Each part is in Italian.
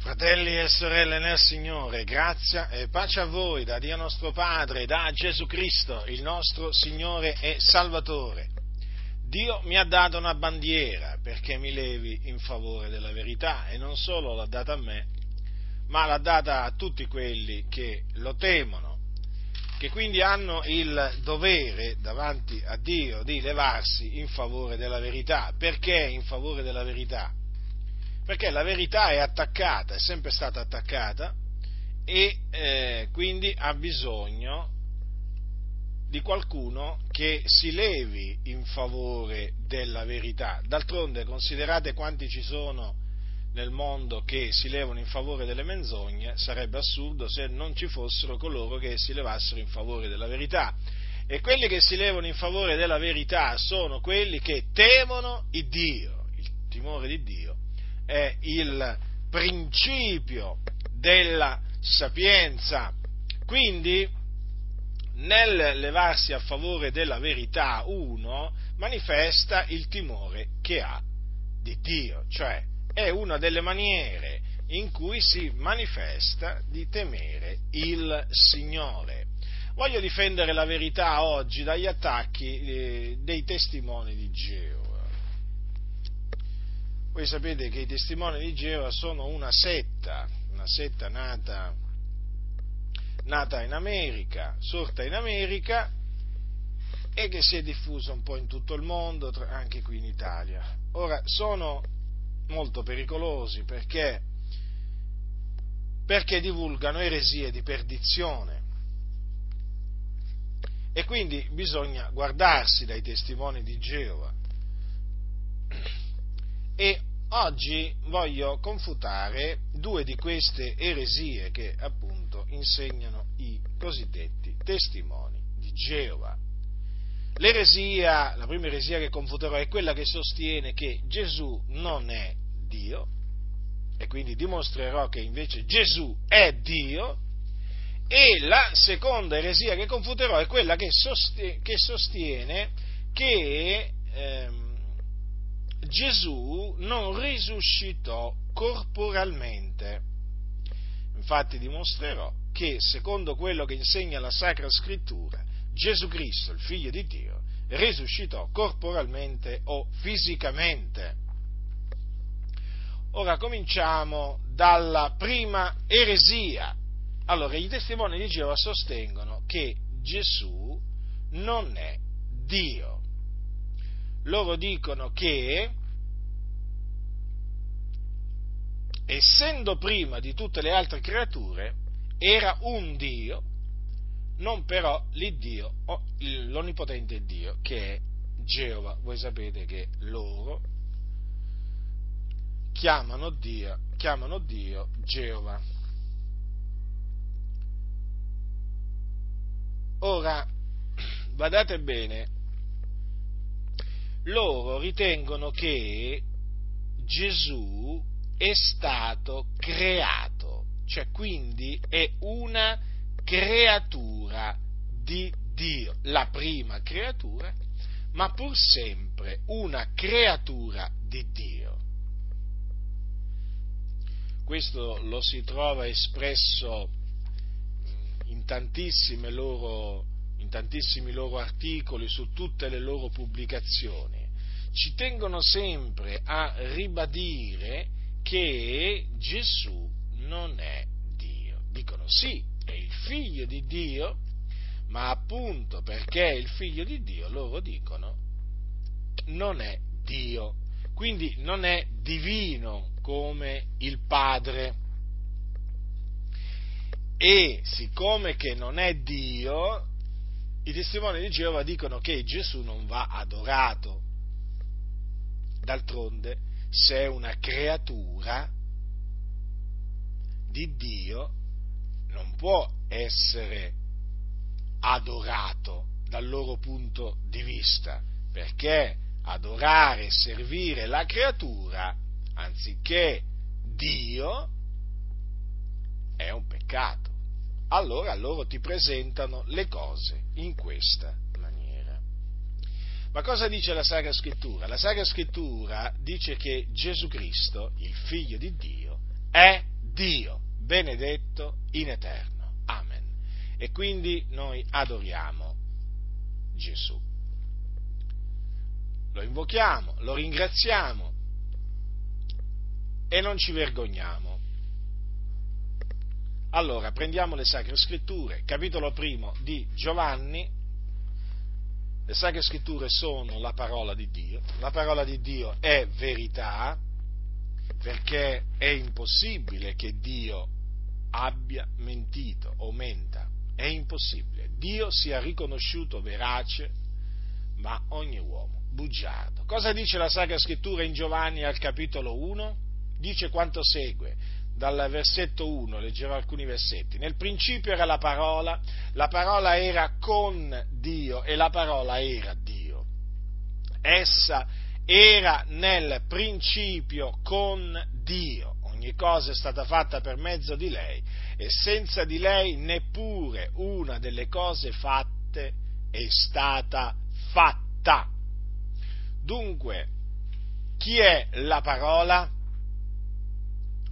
Fratelli e sorelle nel Signore, grazia e pace a voi da Dio nostro Padre, da Gesù Cristo, il nostro Signore e Salvatore. Dio mi ha dato una bandiera perché mi levi in favore della verità e non solo l'ha data a me, ma l'ha data a tutti quelli che lo temono, che quindi hanno il dovere davanti a Dio di levarsi in favore della verità. Perché in favore della verità? Perché la verità è attaccata, è sempre stata attaccata e eh, quindi ha bisogno di qualcuno che si levi in favore della verità. D'altronde considerate quanti ci sono nel mondo che si levano in favore delle menzogne, sarebbe assurdo se non ci fossero coloro che si levassero in favore della verità. E quelli che si levano in favore della verità sono quelli che temono il Dio, il timore di Dio è il principio della sapienza. Quindi, nel levarsi a favore della verità, uno manifesta il timore che ha di Dio, cioè è una delle maniere in cui si manifesta di temere il Signore. Voglio difendere la verità oggi dagli attacchi eh, dei testimoni di Geova voi sapete che i testimoni di Geova sono una setta, una setta nata, nata in America, sorta in America e che si è diffusa un po' in tutto il mondo, anche qui in Italia. Ora, sono molto pericolosi perché, perché divulgano eresie di perdizione. E quindi bisogna guardarsi dai testimoni di Geova e oggi voglio confutare due di queste eresie che appunto insegnano i cosiddetti testimoni di Geova. L'eresia, la prima eresia che confuterò è quella che sostiene che Gesù non è Dio e quindi dimostrerò che invece Gesù è Dio e la seconda eresia che confuterò è quella che sostiene che, sostiene che ehm, Gesù non risuscitò corporalmente. Infatti dimostrerò che, secondo quello che insegna la Sacra Scrittura, Gesù Cristo, il Figlio di Dio, risuscitò corporalmente o fisicamente. Ora cominciamo dalla prima eresia. Allora, i testimoni di Geova sostengono che Gesù non è Dio. Loro dicono che essendo prima di tutte le altre creature, era un Dio, non però l'Iddio, l'onnipotente Dio, che è Geova. Voi sapete che loro chiamano Dio, chiamano Dio Geova. Ora, badate bene, loro ritengono che Gesù è stato creato, cioè quindi è una creatura di Dio, la prima creatura, ma pur sempre una creatura di Dio. Questo lo si trova espresso in, loro, in tantissimi loro articoli, su tutte le loro pubblicazioni. Ci tengono sempre a ribadire che Gesù non è Dio. Dicono sì, è il figlio di Dio, ma appunto perché è il figlio di Dio, loro dicono non è Dio. Quindi non è divino come il Padre. E siccome che non è Dio, i testimoni di Geova dicono che Gesù non va adorato. D'altronde, se è una creatura di Dio, non può essere adorato dal loro punto di vista, perché adorare e servire la creatura anziché Dio è un peccato. Allora loro ti presentano le cose in questa ma cosa dice la Sacra Scrittura? La Sacra Scrittura dice che Gesù Cristo, il Figlio di Dio, è Dio, benedetto in eterno. Amen. E quindi noi adoriamo Gesù. Lo invochiamo, lo ringraziamo e non ci vergogniamo. Allora, prendiamo le Sacre Scritture, capitolo primo di Giovanni. Le Sacre Scritture sono la parola di Dio. La parola di Dio è verità, perché è impossibile che Dio abbia mentito o menta. È impossibile. Dio sia riconosciuto verace, ma ogni uomo bugiardo. Cosa dice la Sacra Scrittura in Giovanni al capitolo 1? Dice quanto segue. Dal versetto 1 leggerò alcuni versetti. Nel principio era la parola, la parola era con Dio e la parola era Dio. Essa era nel principio con Dio. Ogni cosa è stata fatta per mezzo di lei e senza di lei neppure una delle cose fatte è stata fatta. Dunque, chi è la parola?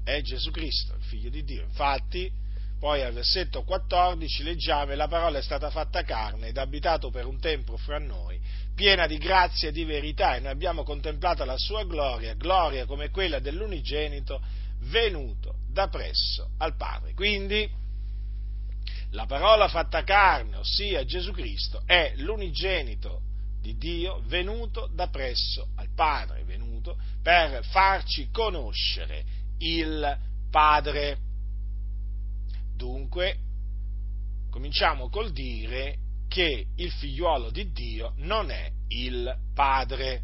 È Gesù Cristo, il figlio di Dio. Infatti, poi al versetto 14 leggiamo, la parola è stata fatta carne ed abitato per un tempo fra noi, piena di grazia e di verità, e noi abbiamo contemplato la sua gloria, gloria come quella dell'unigenito venuto da presso al Padre. Quindi, la parola fatta carne, ossia Gesù Cristo, è l'unigenito di Dio venuto da presso al Padre, venuto per farci conoscere il Padre. Dunque, cominciamo col dire che il figliuolo di Dio non è il Padre,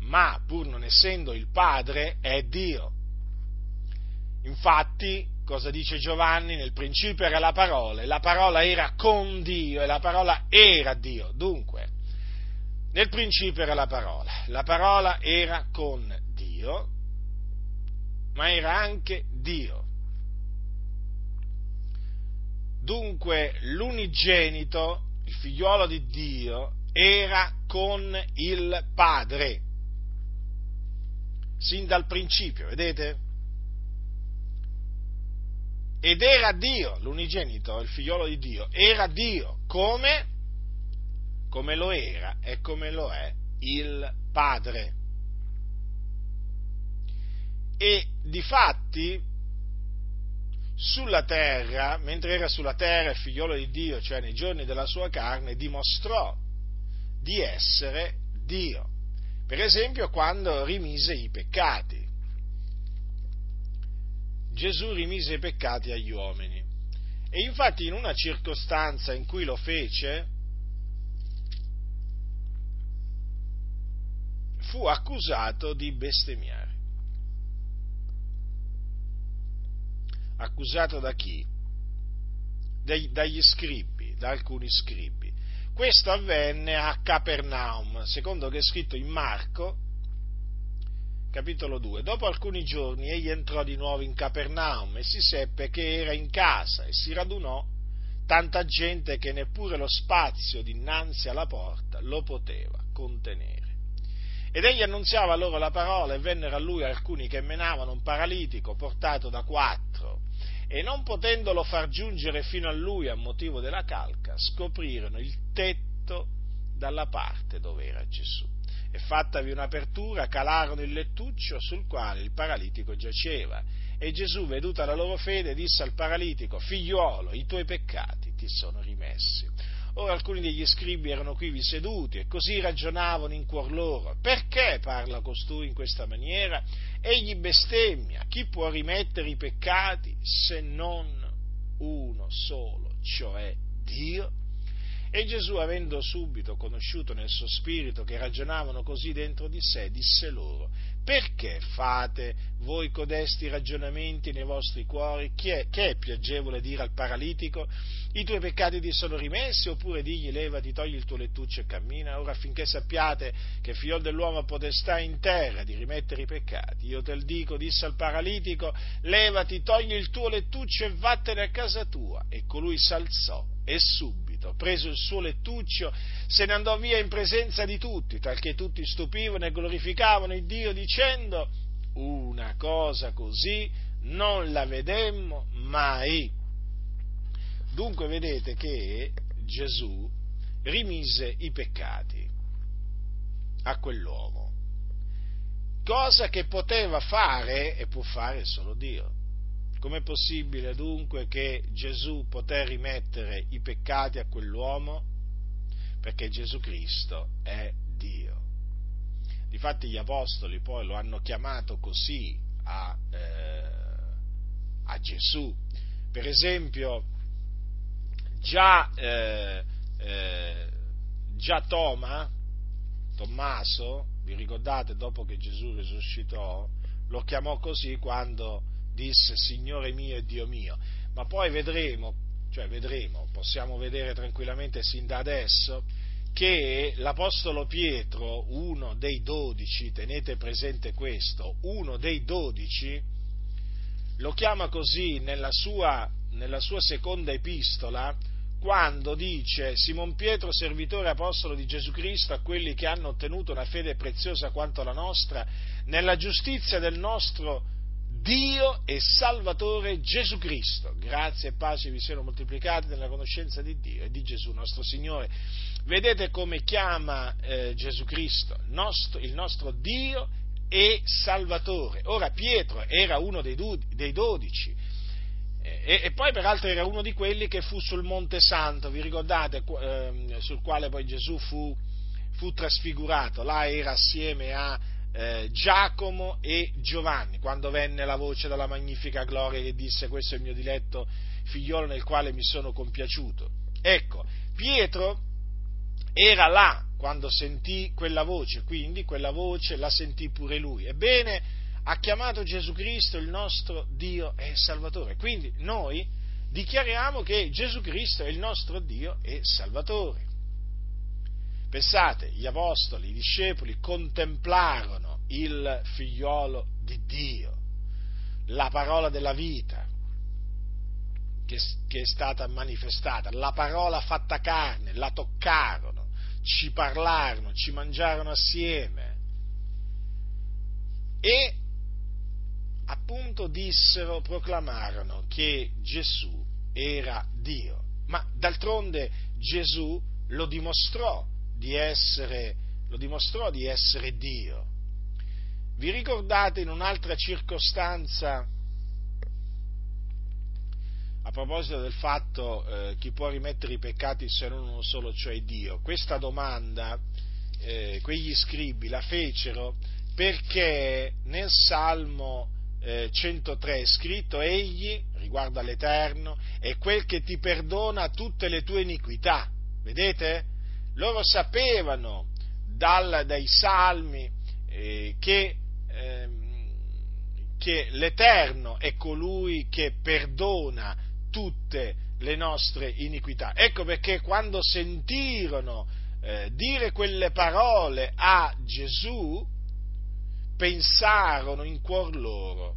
ma pur non essendo il Padre è Dio. Infatti, cosa dice Giovanni? Nel principio era la parola, e la parola era con Dio, e la parola era Dio. Dunque, nel principio era la parola, la parola era con Dio, ma era anche Dio. Dunque l'unigenito, il figliuolo di Dio, era con il Padre, sin dal principio, vedete? Ed era Dio, l'unigenito, il figliolo di Dio, era Dio, come? come lo era e come lo è il Padre. E di fatti sulla terra, mentre era sulla terra il figliolo di Dio, cioè nei giorni della sua carne, dimostrò di essere Dio. Per esempio quando rimise i peccati. Gesù rimise i peccati agli uomini. E infatti in una circostanza in cui lo fece, fu accusato di bestemmiare. Accusato da chi? dagli scribi, da alcuni scribi. Questo avvenne a Capernaum, secondo che è scritto in Marco, capitolo 2. Dopo alcuni giorni egli entrò di nuovo in Capernaum e si seppe che era in casa e si radunò tanta gente che neppure lo spazio dinanzi alla porta lo poteva contenere. Ed egli annunziava loro la parola e vennero a lui alcuni che menavano un paralitico portato da quattro e non potendolo far giungere fino a lui a motivo della calca, scoprirono il tetto dalla parte dove era Gesù. E fattavi un'apertura, calarono il lettuccio sul quale il paralitico giaceva. E Gesù, veduta la loro fede, disse al paralitico, figliuolo, i tuoi peccati ti sono rimessi. Ora alcuni degli scribi erano quivi seduti e così ragionavano in cuor loro. Perché parla costui in questa maniera? Egli bestemmia. Chi può rimettere i peccati se non uno solo, cioè Dio? E Gesù, avendo subito conosciuto nel suo spirito che ragionavano così dentro di sé, disse loro, perché fate voi codesti ragionamenti nei vostri cuori? Chi è, che è più agevole dire al paralitico, i tuoi peccati ti sono rimessi, oppure digli levati, togli il tuo lettuccio e cammina? Ora affinché sappiate che figlio dell'uomo ha potestà in terra di rimettere i peccati, io te lo dico, disse al paralitico, levati, togli il tuo lettuccio e vattene a casa tua. E colui s'alzò e subito subito, preso il suo lettuccio, se ne andò via in presenza di tutti, talché tutti stupivano e glorificavano il Dio dicendo una cosa così non la vedemmo mai. Dunque vedete che Gesù rimise i peccati a quell'uomo, cosa che poteva fare e può fare solo Dio. Com'è possibile dunque che Gesù poté rimettere i peccati a quell'uomo? Perché Gesù Cristo è Dio. Difatti gli apostoli poi lo hanno chiamato così a, eh, a Gesù. Per esempio, già, eh, eh, già Toma, Tommaso, vi ricordate dopo che Gesù risuscitò, lo chiamò così quando disse Signore mio e Dio mio, ma poi vedremo, cioè vedremo, possiamo vedere tranquillamente sin da adesso, che l'Apostolo Pietro, uno dei dodici, tenete presente questo, uno dei dodici, lo chiama così nella sua, nella sua seconda epistola, quando dice Simon Pietro, servitore apostolo di Gesù Cristo, a quelli che hanno ottenuto una fede preziosa quanto la nostra, nella giustizia del nostro Dio e Salvatore Gesù Cristo. Grazie e pace vi siano moltiplicate nella conoscenza di Dio e di Gesù nostro Signore. Vedete come chiama eh, Gesù Cristo, nostro, il nostro Dio e Salvatore. Ora Pietro era uno dei, dei dodici e, e, poi peraltro era uno di quelli che fu sul Monte Santo, vi ricordate, eh, sul quale poi Gesù fu, fu trasfigurato, là era assieme a eh, Giacomo e Giovanni, quando venne la voce dalla magnifica gloria che disse questo è il mio diletto figliolo nel quale mi sono compiaciuto. Ecco, Pietro era là quando sentì quella voce, quindi quella voce la sentì pure lui. Ebbene, ha chiamato Gesù Cristo il nostro Dio e Salvatore. Quindi noi dichiariamo che Gesù Cristo è il nostro Dio e Salvatore. Pensate, gli apostoli, i discepoli contemplarono il figliolo di Dio, la parola della vita che, che è stata manifestata, la parola fatta carne, la toccarono, ci parlarono, ci mangiarono assieme e appunto dissero, proclamarono che Gesù era Dio. Ma d'altronde Gesù lo dimostrò di essere, lo dimostrò di essere Dio. Vi ricordate in un'altra circostanza, a proposito del fatto eh, chi può rimettere i peccati se non uno solo, cioè Dio? Questa domanda eh, quegli scribi la fecero perché nel Salmo eh, 103 è scritto egli, riguardo all'Eterno, è quel che ti perdona tutte le tue iniquità. Vedete? Loro sapevano dal, dai salmi eh, che, eh, che l'Eterno è colui che perdona tutte le nostre iniquità. Ecco perché quando sentirono eh, dire quelle parole a Gesù, pensarono in cuor loro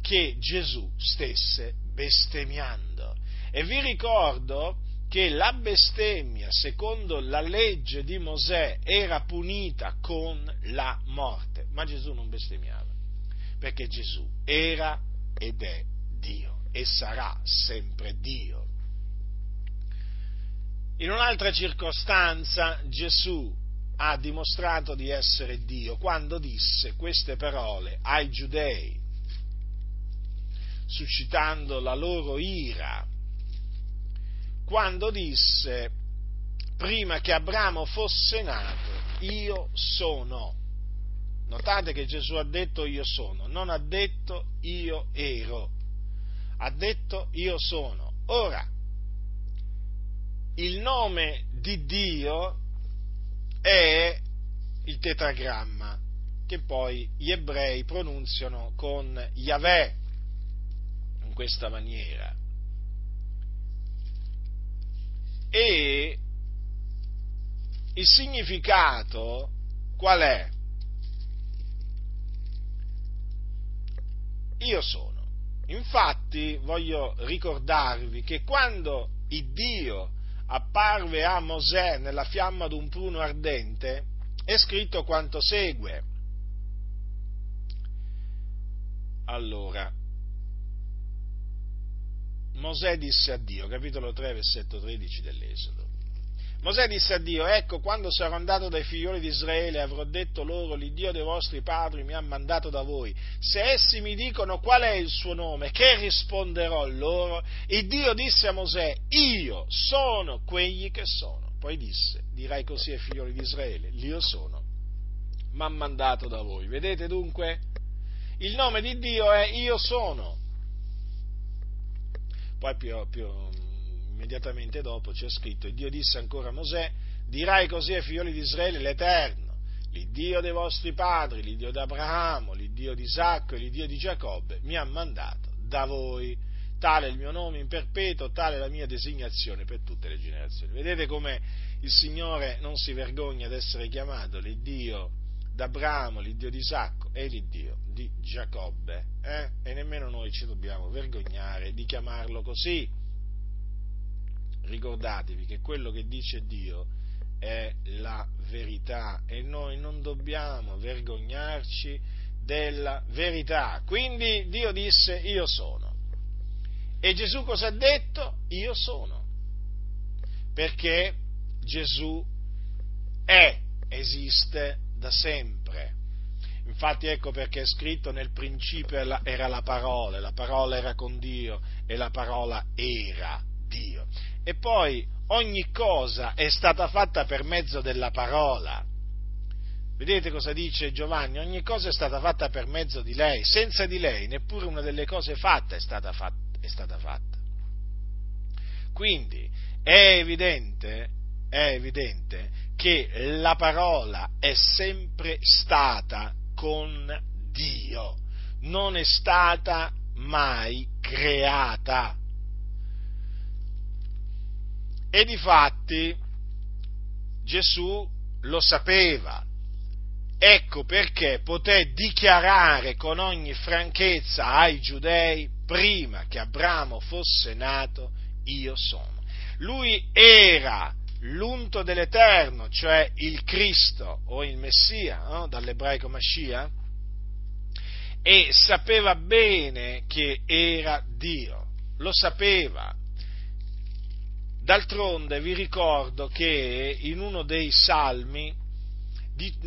che Gesù stesse bestemmiando. E vi ricordo che la bestemmia, secondo la legge di Mosè, era punita con la morte, ma Gesù non bestemmiava, perché Gesù era ed è Dio e sarà sempre Dio. In un'altra circostanza Gesù ha dimostrato di essere Dio quando disse queste parole ai giudei, suscitando la loro ira, quando disse, prima che Abramo fosse nato, io sono. Notate che Gesù ha detto io sono, non ha detto io ero, ha detto io sono. Ora, il nome di Dio è il tetragramma che poi gli ebrei pronunziano con Yahweh in questa maniera. E il significato qual è? Io sono. Infatti voglio ricordarvi che quando il Dio apparve a Mosè nella fiamma d'un pruno ardente, è scritto quanto segue. Allora, Mosè disse a Dio, capitolo 3, versetto 13 dell'Esodo. Mosè disse a Dio, ecco, quando sarò andato dai figlioli di Israele avrò detto loro, l'Iddio dei vostri padri mi ha mandato da voi. Se essi mi dicono qual è il suo nome, che risponderò loro? Il Dio disse a Mosè, io sono quegli che sono. Poi disse, dirai così ai figlioli di Israele, l'io sono, mi ha mandato da voi. Vedete dunque? Il nome di Dio è io sono. Poi più, più immediatamente dopo c'è scritto, e Dio disse ancora a Mosè, dirai così ai figlioli di Israele l'Eterno, l'Iddio dei vostri padri, l'Iddio di l'Iddio di Isacco e l'Iddio di Giacobbe, mi ha mandato da voi. Tale è il mio nome in perpetuo, tale è la mia designazione per tutte le generazioni. Vedete come il Signore non si vergogna di essere chiamato l'Iddio d'Abramo, l'Iddio di Isacco e l'Iddio di Giacobbe. Eh? E nemmeno noi ci dobbiamo vergognare di chiamarlo così ricordatevi che quello che dice Dio è la verità e noi non dobbiamo vergognarci della verità. Quindi Dio disse io sono. E Gesù cosa ha detto? Io sono. Perché Gesù è, esiste da sempre. Infatti ecco perché è scritto nel principio era la parola, la parola era con Dio e la parola era Dio. E poi ogni cosa è stata fatta per mezzo della parola. Vedete cosa dice Giovanni? Ogni cosa è stata fatta per mezzo di lei. Senza di lei neppure una delle cose fatte è stata fatta. È stata fatta. Quindi è evidente, è evidente che la parola è sempre stata con Dio, non è stata mai creata. E difatti Gesù lo sapeva. Ecco perché poté dichiarare con ogni franchezza ai giudei, prima che Abramo fosse nato, io sono. Lui era l'unto dell'Eterno, cioè il Cristo o il Messia, no? dall'ebraico Mascia, e sapeva bene che era Dio, lo sapeva, D'altronde vi ricordo che in uno dei salmi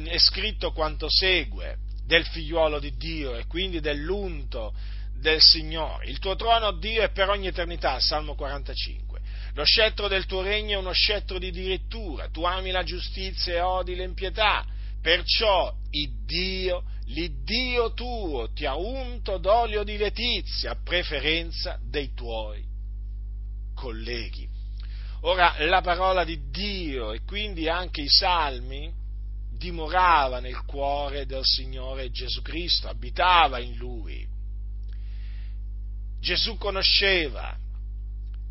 è scritto quanto segue del figliuolo di Dio e quindi dell'unto del Signore. Il tuo trono, Dio, è per ogni eternità, Salmo 45. Lo scettro del tuo regno è uno scettro di dirittura, tu ami la giustizia e odi l'impietà, perciò il Dio, l'Iddio tuo ti ha unto d'olio di letizia a preferenza dei tuoi colleghi. Ora, la parola di Dio e quindi anche i salmi dimorava nel cuore del Signore Gesù Cristo, abitava in lui. Gesù conosceva,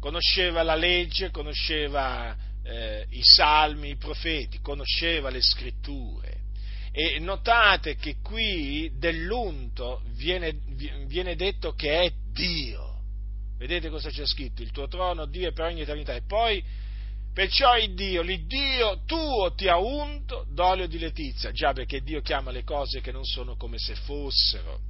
conosceva la legge, conosceva eh, i salmi, i profeti, conosceva le scritture. E notate che qui dell'unto viene, viene detto che è Dio. Vedete cosa c'è scritto? Il tuo trono, Dio, è per ogni eternità. E poi, perciò il Dio, l'Iddio tuo ti ha unto d'olio di letizia. Già perché Dio chiama le cose che non sono come se fossero.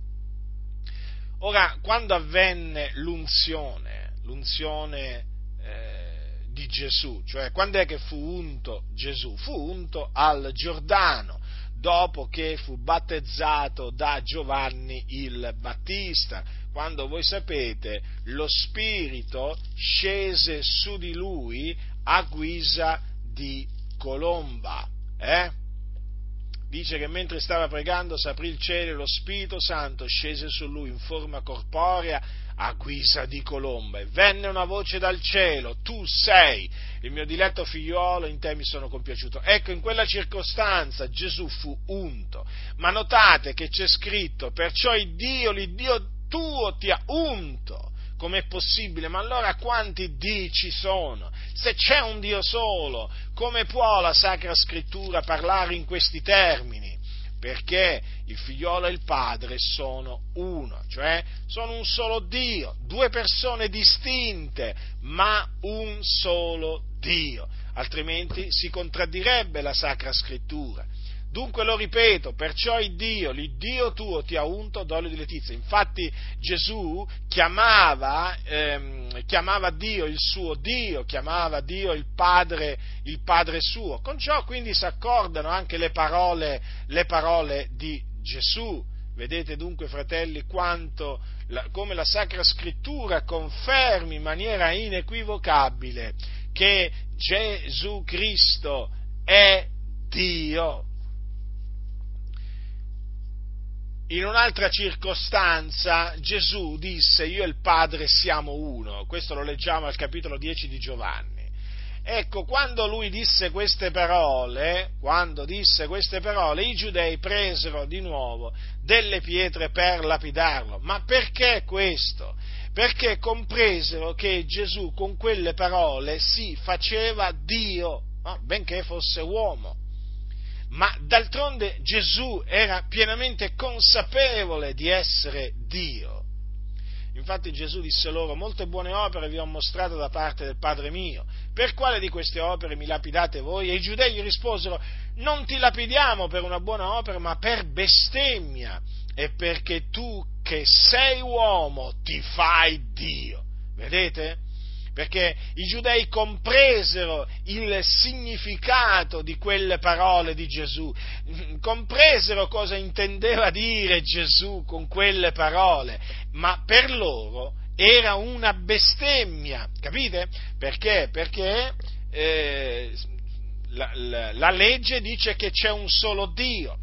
Ora, quando avvenne l'unzione, l'unzione eh, di Gesù, cioè quando è che fu unto Gesù? Fu unto al Giordano, dopo che fu battezzato da Giovanni il Battista quando voi sapete lo Spirito scese su di lui a guisa di colomba. Eh? Dice che mentre stava pregando s'aprì il cielo e lo Spirito Santo scese su lui in forma corporea a guisa di colomba e venne una voce dal cielo, tu sei il mio diletto figliuolo, in te mi sono compiaciuto. Ecco, in quella circostanza Gesù fu unto, ma notate che c'è scritto, perciò il Dio, l'Iddio tuo ti ha unto. Com'è possibile? Ma allora quanti Dio ci sono? Se c'è un Dio solo, come può la Sacra Scrittura parlare in questi termini? Perché il figliolo e il padre sono uno, cioè sono un solo Dio, due persone distinte, ma un solo Dio, altrimenti si contraddirebbe la Sacra Scrittura. Dunque lo ripeto, perciò il Dio, l'Iddio tuo ti ha unto d'olio di letizia. Infatti Gesù chiamava, ehm, chiamava Dio il suo Dio, chiamava Dio il Padre, il Padre suo. Con ciò quindi si accordano anche le parole, le parole di Gesù. Vedete dunque, fratelli, quanto, la, come la Sacra Scrittura confermi in maniera inequivocabile che Gesù Cristo è Dio. In un'altra circostanza Gesù disse io e il Padre siamo uno, questo lo leggiamo al capitolo 10 di Giovanni. Ecco, quando lui disse queste parole, quando disse queste parole, i giudei presero di nuovo delle pietre per lapidarlo. Ma perché questo? Perché compresero che Gesù con quelle parole si faceva Dio, benché fosse uomo ma d'altronde Gesù era pienamente consapevole di essere Dio. Infatti Gesù disse loro, molte buone opere vi ho mostrato da parte del Padre mio, per quale di queste opere mi lapidate voi? E i giudei gli risposero, non ti lapidiamo per una buona opera, ma per bestemmia, e perché tu che sei uomo ti fai Dio. Vedete? Perché i giudei compresero il significato di quelle parole di Gesù, compresero cosa intendeva dire Gesù con quelle parole, ma per loro era una bestemmia, capite? Perché? Perché eh, la, la, la legge dice che c'è un solo Dio,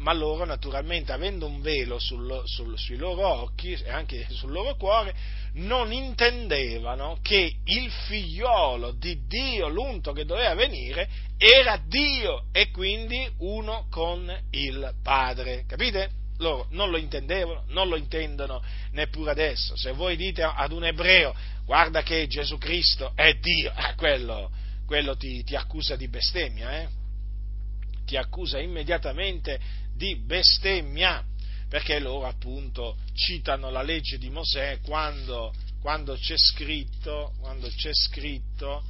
ma loro naturalmente avendo un velo sul, sul, sui loro occhi e anche sul loro cuore non intendevano che il figliolo di Dio, l'unto che doveva venire, era Dio e quindi uno con il Padre. Capite? Loro non lo intendevano, non lo intendono neppure adesso. Se voi dite ad un ebreo, guarda che Gesù Cristo è Dio, eh, quello, quello ti, ti, accusa di bestemmia, eh? ti accusa immediatamente di bestemmia perché loro appunto citano la legge di Mosè quando, quando c'è scritto, quando c'è scritto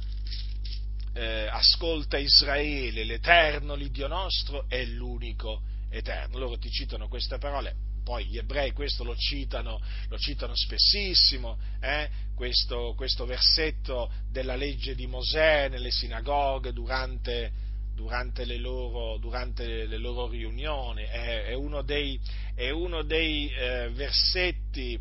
eh, ascolta Israele, l'Eterno, l'Iddio nostro, è l'unico Eterno. Loro ti citano queste parole, poi gli ebrei questo lo citano, lo citano spessissimo, eh? questo, questo, versetto della legge di Mosè nelle sinagoghe durante, durante, le, loro, durante le loro, riunioni, è, è, uno dei, è uno dei eh, versetti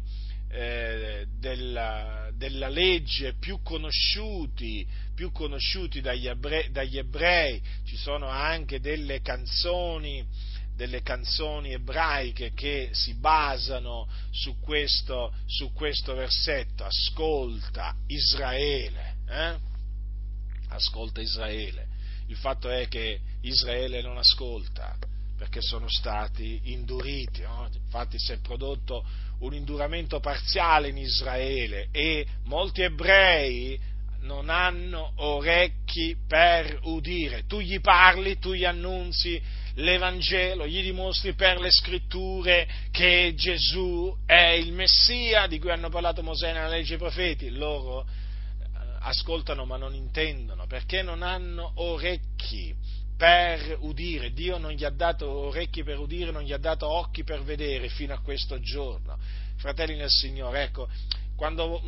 eh, della, della, legge più conosciuti, più conosciuti dagli, ebrei, dagli, ebrei, ci sono anche delle canzoni, delle canzoni ebraiche che si basano su questo, su questo versetto, ascolta Israele, eh? ascolta Israele. Il fatto è che Israele non ascolta perché sono stati induriti. No? Infatti si è prodotto un induramento parziale in Israele e molti ebrei non hanno orecchi per udire. Tu gli parli, tu gli annunzi l'Evangelo, gli dimostri per le scritture che Gesù è il Messia di cui hanno parlato Mosè nella legge dei profeti. Loro ascoltano ma non intendono, perché non hanno orecchi per udire. Dio non gli ha dato orecchi per udire, non gli ha dato occhi per vedere fino a questo giorno. Fratelli nel Signore, ecco, quando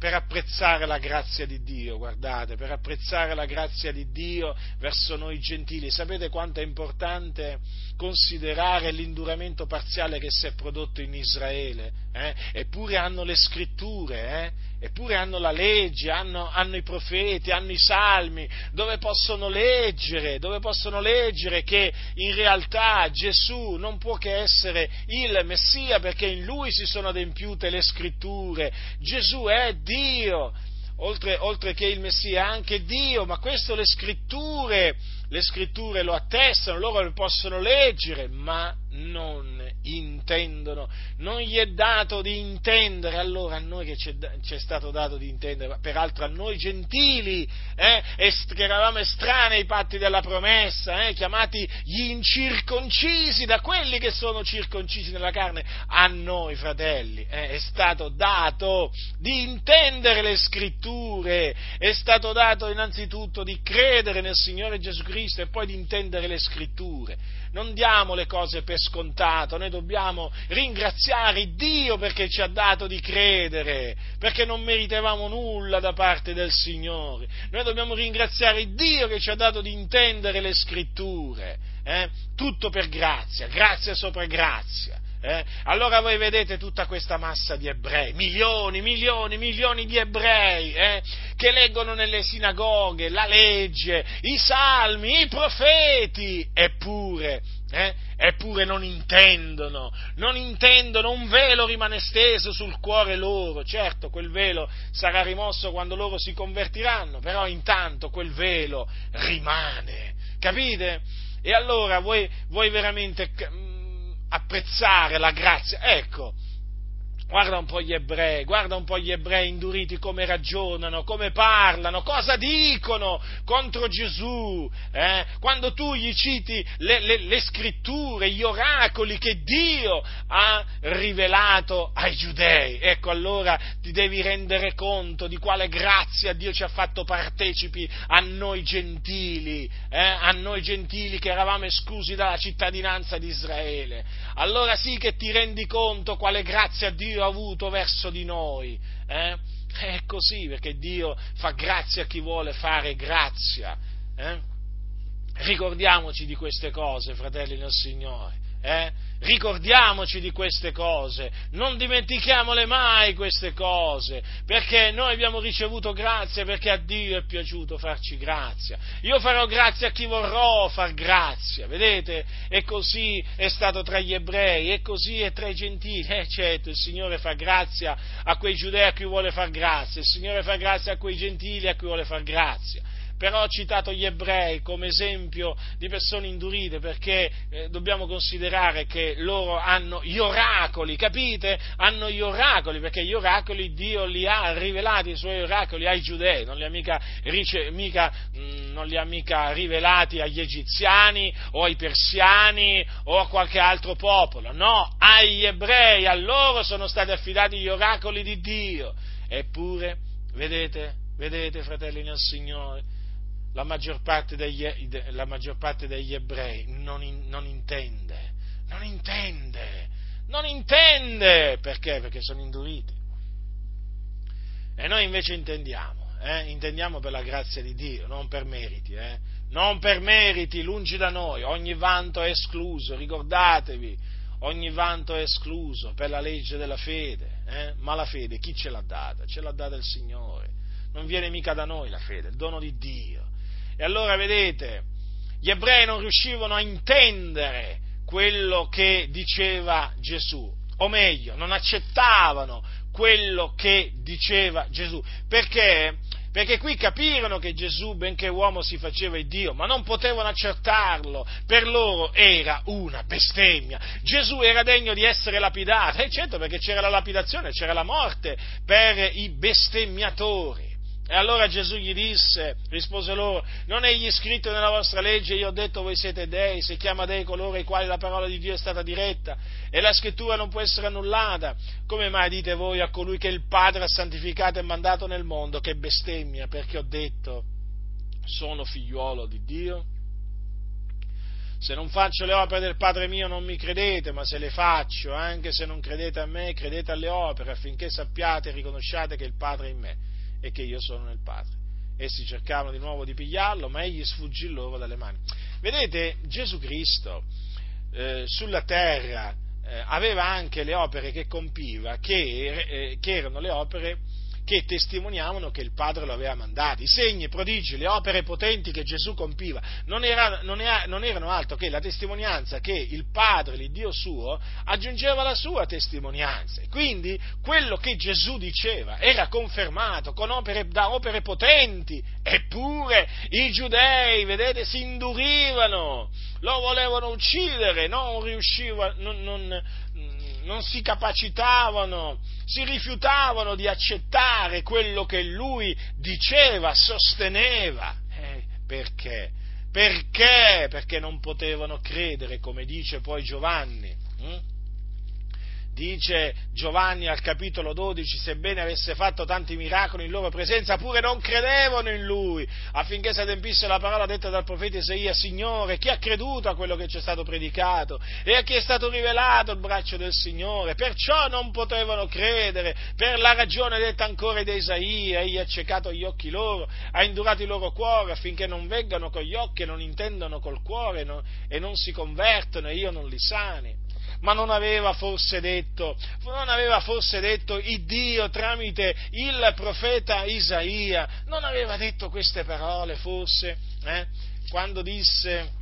per apprezzare la grazia di Dio, guardate, per apprezzare la grazia di Dio verso noi gentili. Sapete quanto è importante considerare l'induramento parziale che si è prodotto in Israele? Eh? Eppure hanno le scritture, eh? eppure hanno la legge, hanno, hanno, i profeti, hanno i salmi, dove possono leggere, dove possono leggere che in realtà Gesù non può che essere il Messia perché in lui si sono adempiute le scritture. Gesù è Dio, oltre, oltre che il Messia, anche Dio, ma questo le scritture, le scritture lo attestano, loro lo possono leggere, ma non intendono, non gli è dato di intendere, allora a noi che ci è stato dato di intendere, peraltro a noi gentili, eh, che eravamo estranei ai patti della promessa, eh, chiamati gli incirconcisi da quelli che sono circoncisi nella carne, a noi fratelli eh, è stato dato di intendere le scritture, è stato dato innanzitutto di credere nel Signore Gesù Cristo e poi di intendere le scritture. Non diamo le cose per scontato, noi dobbiamo ringraziare Dio perché ci ha dato di credere, perché non meritavamo nulla da parte del Signore. Noi dobbiamo ringraziare Dio che ci ha dato di intendere le scritture. Eh? Tutto per grazia, grazia sopra grazia. Eh? Allora voi vedete tutta questa massa di ebrei, milioni, milioni, milioni di ebrei eh? che leggono nelle sinagoghe la legge, i salmi, i profeti, eppure, eh? eppure non intendono, non intendono, un velo rimane steso sul cuore loro, certo quel velo sarà rimosso quando loro si convertiranno, però intanto quel velo rimane, capite? E allora voi, voi veramente apprezzare la grazia. Ecco, Guarda un po' gli ebrei, guarda un po' gli ebrei induriti come ragionano, come parlano, cosa dicono contro Gesù. Eh? Quando tu gli citi le, le, le, scritture, gli oracoli che Dio ha rivelato ai giudei, ecco allora ti devi rendere conto di quale grazia Dio ci ha fatto partecipi a noi gentili, eh? a noi gentili che eravamo esclusi dalla cittadinanza di Israele. Allora sì che ti rendi conto quale grazia Dio Dio ha avuto verso di noi. Eh? È così perché Dio fa grazia a chi vuole fare grazia. Eh? Ricordiamoci di queste cose, fratelli del Signore. Eh? Ricordiamoci di queste cose, non dimentichiamole mai queste cose, perché noi abbiamo ricevuto grazia, perché a Dio è piaciuto farci grazia. Io farò grazia a chi vorrò far grazia, vedete? E così è stato tra gli ebrei, e così è tra i gentili. Eh certo, il Signore fa grazia a quei giudei a cui vuole far grazia, il Signore fa grazia a quei gentili a cui vuole far grazia però ho citato gli ebrei come esempio di persone indurite perché eh, dobbiamo considerare che loro hanno gli oracoli, capite? Hanno gli oracoli perché gli oracoli Dio li ha rivelati, i suoi oracoli ai giudei, non li ha mica, mica, mh, mm, non li ha mica rivelati agli egiziani o ai persiani o a qualche altro popolo, no, agli ebrei, a loro sono stati affidati gli oracoli di Dio. Eppure, vedete, vedete fratelli nel Signore, la maggior parte degli, maggior parte degli ebrei non, in, non, intende, non intende, non intende, perché? Perché sono induriti. E noi invece intendiamo, eh? intendiamo per la grazia di Dio, non per meriti, eh? non per meriti, lungi da noi, ogni vanto è escluso, ricordatevi, ogni vanto è escluso per la legge della fede, eh? ma la fede chi ce l'ha data? Ce l'ha data il Signore, non viene mica da noi la fede, il dono di Dio. E allora vedete, gli ebrei non riuscivano a intendere quello che diceva Gesù, o meglio, non accettavano quello che diceva Gesù. Perché? Perché qui capirono che Gesù, benché uomo, si faceva il Dio, ma non potevano accettarlo. Per loro era una bestemmia. Gesù era degno di essere lapidato, e certo perché c'era la lapidazione, c'era la morte per i bestemmiatori. E allora Gesù gli disse, rispose loro, non è scritto nella vostra legge, io ho detto voi siete dei, si chiama dei coloro ai quali la parola di Dio è stata diretta e la scrittura non può essere annullata. Come mai dite voi a colui che il Padre ha santificato e mandato nel mondo che bestemmia perché ho detto sono figliuolo di Dio? Se non faccio le opere del Padre mio non mi credete, ma se le faccio, anche se non credete a me, credete alle opere affinché sappiate e riconosciate che il Padre è in me e che io sono nel Padre. Essi cercavano di nuovo di pigliarlo, ma egli sfuggì loro dalle mani. Vedete, Gesù Cristo eh, sulla terra eh, aveva anche le opere che compiva, che, eh, che erano le opere che testimoniavano che il Padre lo aveva mandato. I segni, i prodigi, le opere potenti che Gesù compiva non, era, non, era, non erano altro che la testimonianza che il Padre, l'Iddio suo, aggiungeva la sua testimonianza. Quindi quello che Gesù diceva era confermato con opere, da opere potenti, eppure i giudei, vedete, si indurivano, lo volevano uccidere, non riuscivano, non, non, si capacitavano, si rifiutavano di accettare quello che lui diceva, sosteneva. Eh, perché? Perché? Perché non potevano credere, come dice poi Giovanni. Hm? Dice Giovanni al capitolo 12, sebbene avesse fatto tanti miracoli in loro presenza, pure non credevano in lui, affinché si adempisse la parola detta dal profeta Isaia, Signore, chi ha creduto a quello che ci è stato predicato? E a chi è stato rivelato il braccio del Signore, perciò non potevano credere, per la ragione detta ancora di Isaia, egli ha ciecato gli occhi loro, ha indurato i loro cuori affinché non veggano con gli occhi e non intendano col cuore no, e non si convertono e io non li sani ma non aveva forse detto, non aveva forse detto il Dio tramite il profeta Isaia, non aveva detto queste parole forse, eh? quando disse,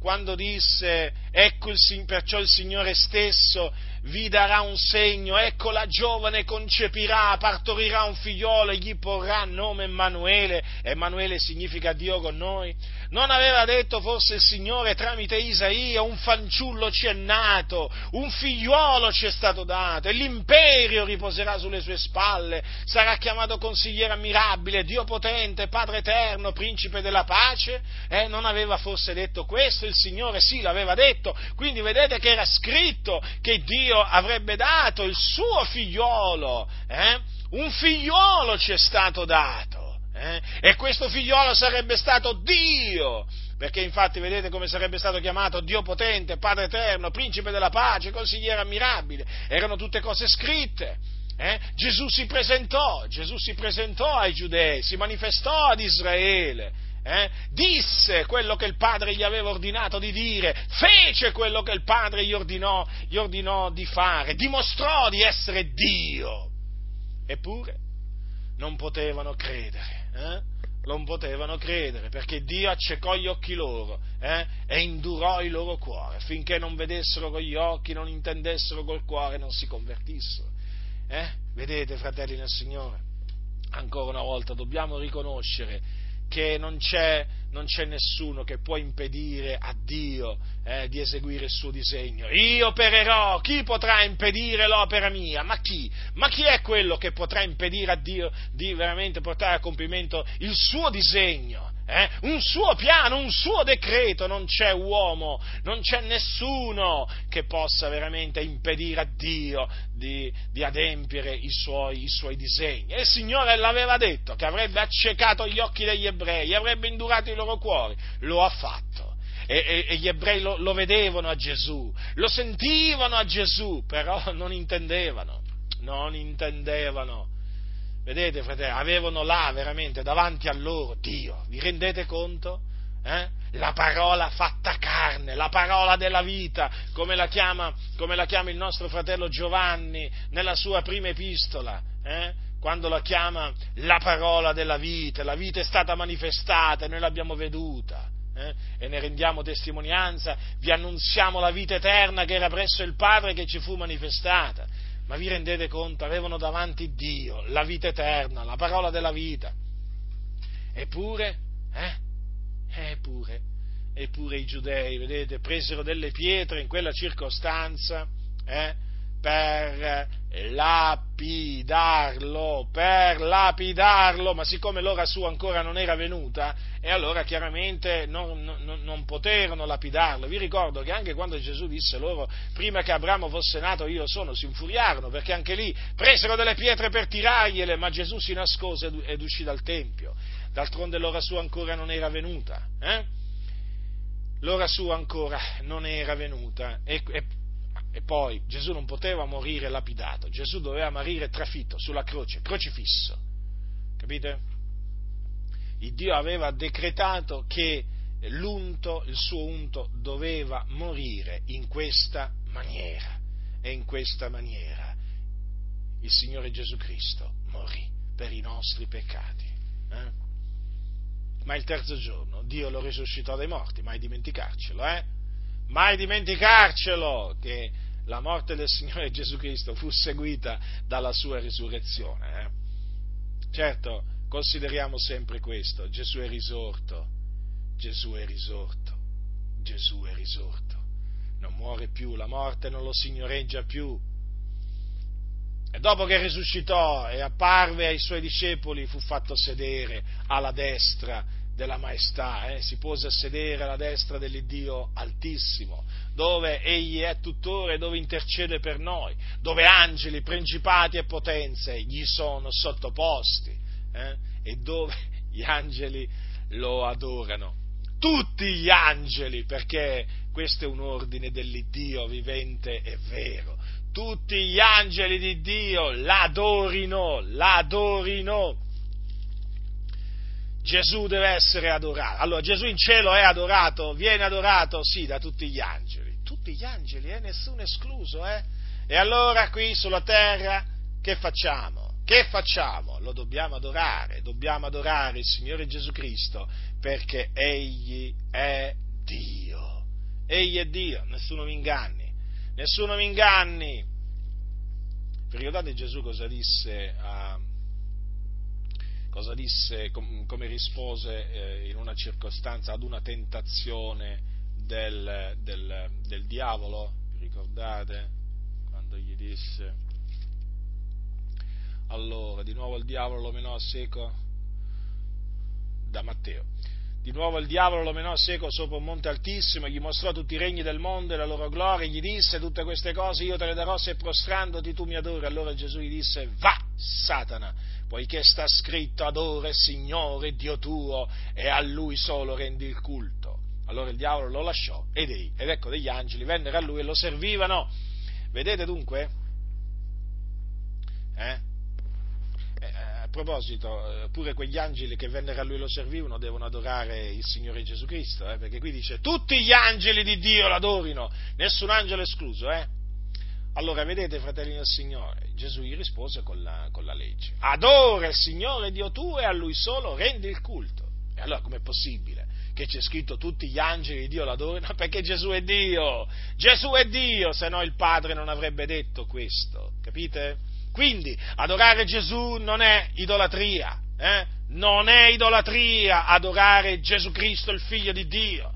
quando disse, ecco il, perciò il Signore stesso vi darà un segno, ecco la giovane concepirà, partorirà un figliolo e gli porrà nome Emanuele, Emanuele significa Dio con noi. Non aveva detto forse il Signore tramite Isaia, un fanciullo ci è nato, un figliuolo ci è stato dato e l'imperio riposerà sulle sue spalle, sarà chiamato consigliere ammirabile, Dio potente, Padre eterno, principe della pace? Eh, non aveva forse detto questo il Signore? Sì, l'aveva detto, quindi vedete che era scritto che Dio avrebbe dato il suo figliolo, eh? un figliolo ci è stato dato, eh? e questo figliolo sarebbe stato Dio, perché infatti vedete come sarebbe stato chiamato Dio potente, Padre eterno, principe della pace, consigliere ammirabile, erano tutte cose scritte. Eh? Gesù si presentò, Gesù si presentò ai giudei, si manifestò ad Israele eh, disse quello che il padre gli aveva ordinato di dire, fece quello che il padre gli ordinò, gli ordinò di fare, dimostrò di essere Dio. Eppure non potevano credere, eh? non potevano credere perché Dio accecò gli occhi loro eh? e indurò il loro cuore affinché non vedessero con gli occhi, non intendessero col cuore, non si convertissero. Eh? Vedete, fratelli nel Signore, ancora una volta dobbiamo riconoscere che non c'è, non c'è, nessuno che può impedire a Dio eh, di eseguire il suo disegno. Io opererò, chi potrà impedire l'opera mia? Ma chi? Ma chi è quello che potrà impedire a Dio di veramente portare a compimento il suo disegno? Eh? un suo piano, un suo decreto, non c'è uomo, non c'è nessuno che possa veramente impedire a Dio di, di adempiere i suoi, i suoi, disegni. E il Signore l'aveva detto che avrebbe accecato gli occhi degli ebrei, avrebbe indurato i loro cuori, lo ha fatto. E, e, e, gli ebrei lo, lo vedevano a Gesù, lo sentivano a Gesù, però non intendevano, non intendevano Vedete, fratelli, avevano là veramente davanti a loro Dio, vi rendete conto? Eh? La parola fatta carne, la parola della vita, come la chiama, come la chiama il nostro fratello Giovanni nella sua prima epistola. Eh? quando la chiama la parola della vita, la vita è stata manifestata e noi l'abbiamo veduta. Eh? E ne rendiamo testimonianza, vi annunziamo la vita eterna che era presso il Padre che ci fu manifestata. Ma vi rendete conto? Avevano davanti Dio, la vita eterna, la parola della vita. Eppure, eh? Eppure, eppure i giudei, vedete, presero delle pietre in quella circostanza, eh? Per lapidarlo, per lapidarlo, ma siccome l'ora sua ancora non era venuta, e allora chiaramente non, non, non, poterono lapidarlo. Vi ricordo che anche quando Gesù disse loro, prima che Abramo fosse nato io sono, si infuriarono, perché anche lì presero delle pietre per tirargliele, ma Gesù si nascose ed uscì dal Tempio. D'altronde l'ora sua ancora non era venuta. Eh? L'ora sua ancora non era venuta e, e e poi Gesù non poteva morire lapidato, Gesù doveva morire trafitto sulla croce, crocifisso. Capite? Il Dio aveva decretato che l'unto, il suo unto, doveva morire in questa maniera. E in questa maniera il Signore Gesù Cristo morì per i nostri peccati. Eh? Ma il terzo giorno Dio lo risuscitò dai morti, mai dimenticarcelo, eh? Mai dimenticarcelo che la morte del Signore Gesù Cristo fu seguita dalla sua risurrezione. Eh? Certo, consideriamo sempre questo, Gesù è risorto, Gesù è risorto, Gesù è risorto, non muore più, la morte non lo signoreggia più. E dopo che risuscitò e apparve ai suoi discepoli, fu fatto sedere alla destra della maestà, eh? si pose a sedere alla destra dell'Iddio Altissimo, dove egli è tuttora e dove intercede per noi, dove angeli, principati e potenze gli sono sottoposti eh? e dove gli angeli lo adorano. Tutti gli angeli, perché questo è un ordine dell'Iddio vivente e vero. Tutti gli angeli di Dio l'adorino, l'adorino Gesù deve essere adorato. Allora Gesù in cielo è adorato, viene adorato, sì, da tutti gli angeli. Tutti gli angeli, eh? nessuno escluso, eh? E allora qui sulla terra che facciamo? Che facciamo? Lo dobbiamo adorare, dobbiamo adorare il Signore Gesù Cristo perché Egli è Dio. Egli è Dio, nessuno mi inganni, nessuno mi inganni. Vi ricordate Gesù cosa disse a, cosa disse, come rispose eh, in una circostanza ad una tentazione del, del, del diavolo, ricordate? Quando gli disse, allora, di nuovo il diavolo lo menò a seco da Matteo. Di nuovo il diavolo lo menò seco sopra un monte altissimo gli mostrò tutti i regni del mondo e la loro gloria e gli disse tutte queste cose io te le darò se prostrandoti tu mi adori. Allora Gesù gli disse va Satana, poiché sta scritto adora il Signore Dio tuo e a Lui solo rendi il culto. Allora il diavolo lo lasciò ed, ei, ed ecco degli angeli vennero a Lui e lo servivano. Vedete dunque? Eh? Proposito, eh, pure quegli angeli che vennero a lui e lo servivano devono adorare il Signore Gesù Cristo, eh, perché qui dice tutti gli angeli di Dio l'adorino, nessun angelo escluso, eh? Allora, vedete, fratelli del Signore, Gesù gli rispose con la, con la legge. Adora il Signore Dio tuo e a Lui solo rendi il culto. E allora com'è possibile che c'è scritto tutti gli angeli di Dio l'adorino? Perché Gesù è Dio! Gesù è Dio, se no il Padre non avrebbe detto questo, capite? Quindi adorare Gesù non è idolatria, eh? non è idolatria adorare Gesù Cristo, il figlio di Dio.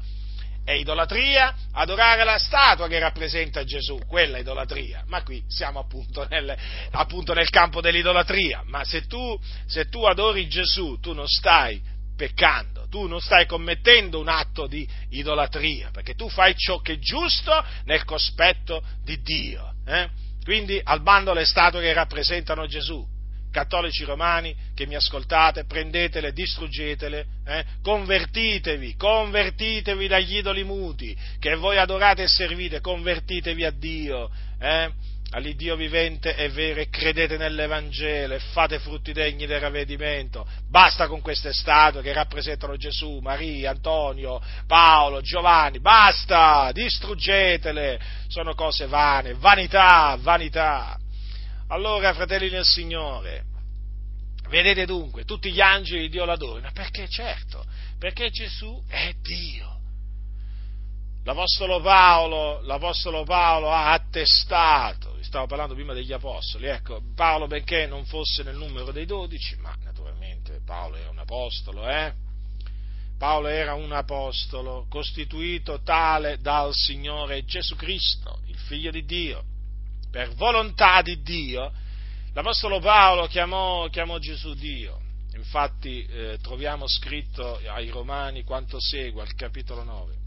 È idolatria adorare la statua che rappresenta Gesù, quella è idolatria. Ma qui siamo appunto nel, appunto nel campo dell'idolatria. Ma se tu, se tu adori Gesù, tu non stai peccando, tu non stai commettendo un atto di idolatria, perché tu fai ciò che è giusto nel cospetto di Dio. Eh? Quindi al bando le statue che rappresentano Gesù. Cattolici romani che mi ascoltate, prendetele, distruggetele, eh? convertitevi, convertitevi dagli idoli muti che voi adorate e servite, convertitevi a Dio. Eh? all'Iddio vivente e vero e credete nell'Evangelo e fate frutti degni del ravvedimento. Basta con queste statue che rappresentano Gesù, Maria, Antonio, Paolo, Giovanni, basta, distruggetele, sono cose vane, vanità, vanità. Allora, fratelli del Signore, vedete dunque, tutti gli angeli di Dio l'adorano, perché certo, perché Gesù è Dio. L'Apostolo Paolo, l'Apostolo Paolo ha attestato stavo parlando prima degli apostoli, ecco, Paolo benché non fosse nel numero dei dodici, ma naturalmente Paolo era un apostolo, eh? Paolo era un apostolo costituito tale dal Signore Gesù Cristo, il figlio di Dio, per volontà di Dio, l'apostolo Paolo chiamò, chiamò Gesù Dio. Infatti eh, troviamo scritto ai Romani quanto segue al capitolo 9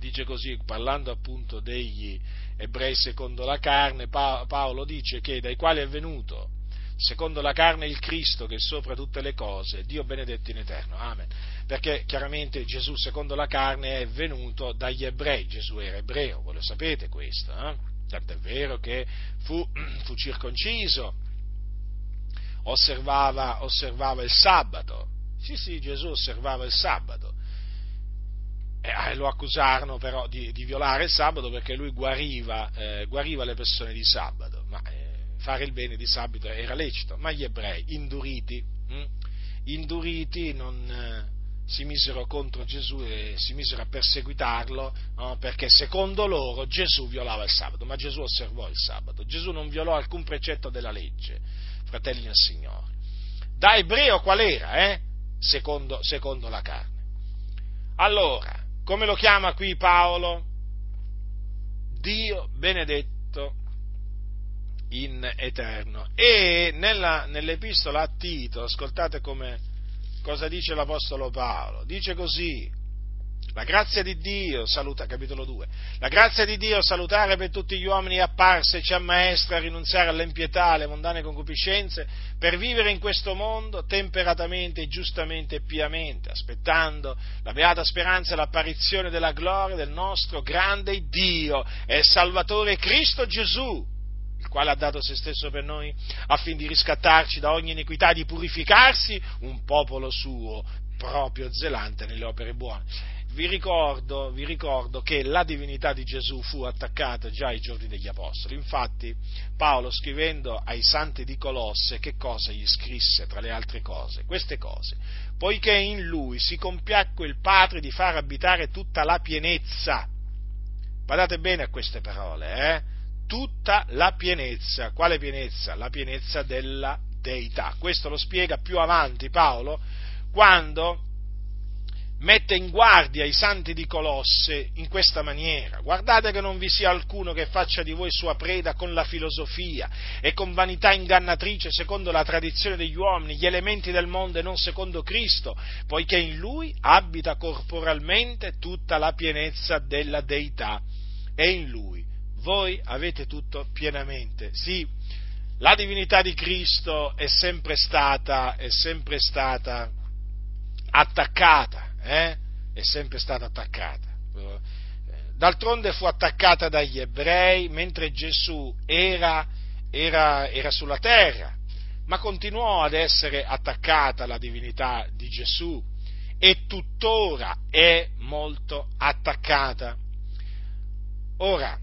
dice così, parlando appunto degli ebrei secondo la carne, Paolo dice che dai quali è venuto secondo la carne il Cristo che è sopra tutte le cose, Dio benedetto in eterno. Amen. Perché chiaramente Gesù secondo la carne è venuto dagli ebrei, Gesù era ebreo, voi lo sapete questo, eh? tant'è vero che fu, fu circonciso, osservava, osservava il sabato, sì sì Gesù osservava il sabato, eh, lo accusarono però di, di, violare il sabato perché lui guariva, eh, guariva, le persone di sabato, ma eh, fare il bene di sabato era lecito, ma gli ebrei, induriti, hm, induriti non, eh, si misero contro Gesù e si misero a perseguitarlo no? perché secondo loro Gesù violava il sabato, ma Gesù osservò il sabato, Gesù non violò alcun precetto della legge, fratelli del Signore. Da ebreo qual era? Eh? Secondo, secondo la carne. Allora, come lo chiama qui Paolo? Dio benedetto in eterno. E nella, nell'epistola a Tito, ascoltate come cosa dice l'Apostolo Paolo? Dice così, la grazia di Dio, saluta, capitolo 2, la grazia di Dio salutare per tutti gli uomini è apparsa e ci ammaestra a rinunziare all'impietà, alle mondane concupiscenze, per vivere in questo mondo temperatamente, giustamente e piamente, aspettando la beata speranza e l'apparizione della gloria del nostro grande Dio e Salvatore Cristo Gesù, il quale ha dato se stesso per noi, affin di riscattarci da ogni iniquità di purificarsi un popolo suo, proprio zelante nelle opere buone. Vi ricordo, vi ricordo, che la divinità di Gesù fu attaccata già ai giorni degli Apostoli. Infatti, Paolo, scrivendo ai santi di Colosse, che cosa gli scrisse tra le altre cose? Queste cose. Poiché in lui si compiacque il Padre di far abitare tutta la pienezza. Badate bene a queste parole, eh? tutta la pienezza. Quale pienezza? La pienezza della deità. Questo lo spiega più avanti Paolo quando mette in guardia i santi di Colosse in questa maniera. Guardate che non vi sia alcuno che faccia di voi sua preda con la filosofia e con vanità ingannatrice secondo la tradizione degli uomini, gli elementi del mondo e non secondo Cristo, poiché in lui abita corporalmente tutta la pienezza della deità e in lui voi avete tutto pienamente. Sì, la divinità di Cristo è sempre stata, è sempre stata attaccata, eh? è sempre stata attaccata. D'altronde fu attaccata dagli ebrei mentre Gesù era, era, era sulla terra, ma continuò ad essere attaccata la divinità di Gesù e tuttora è molto attaccata. Ora,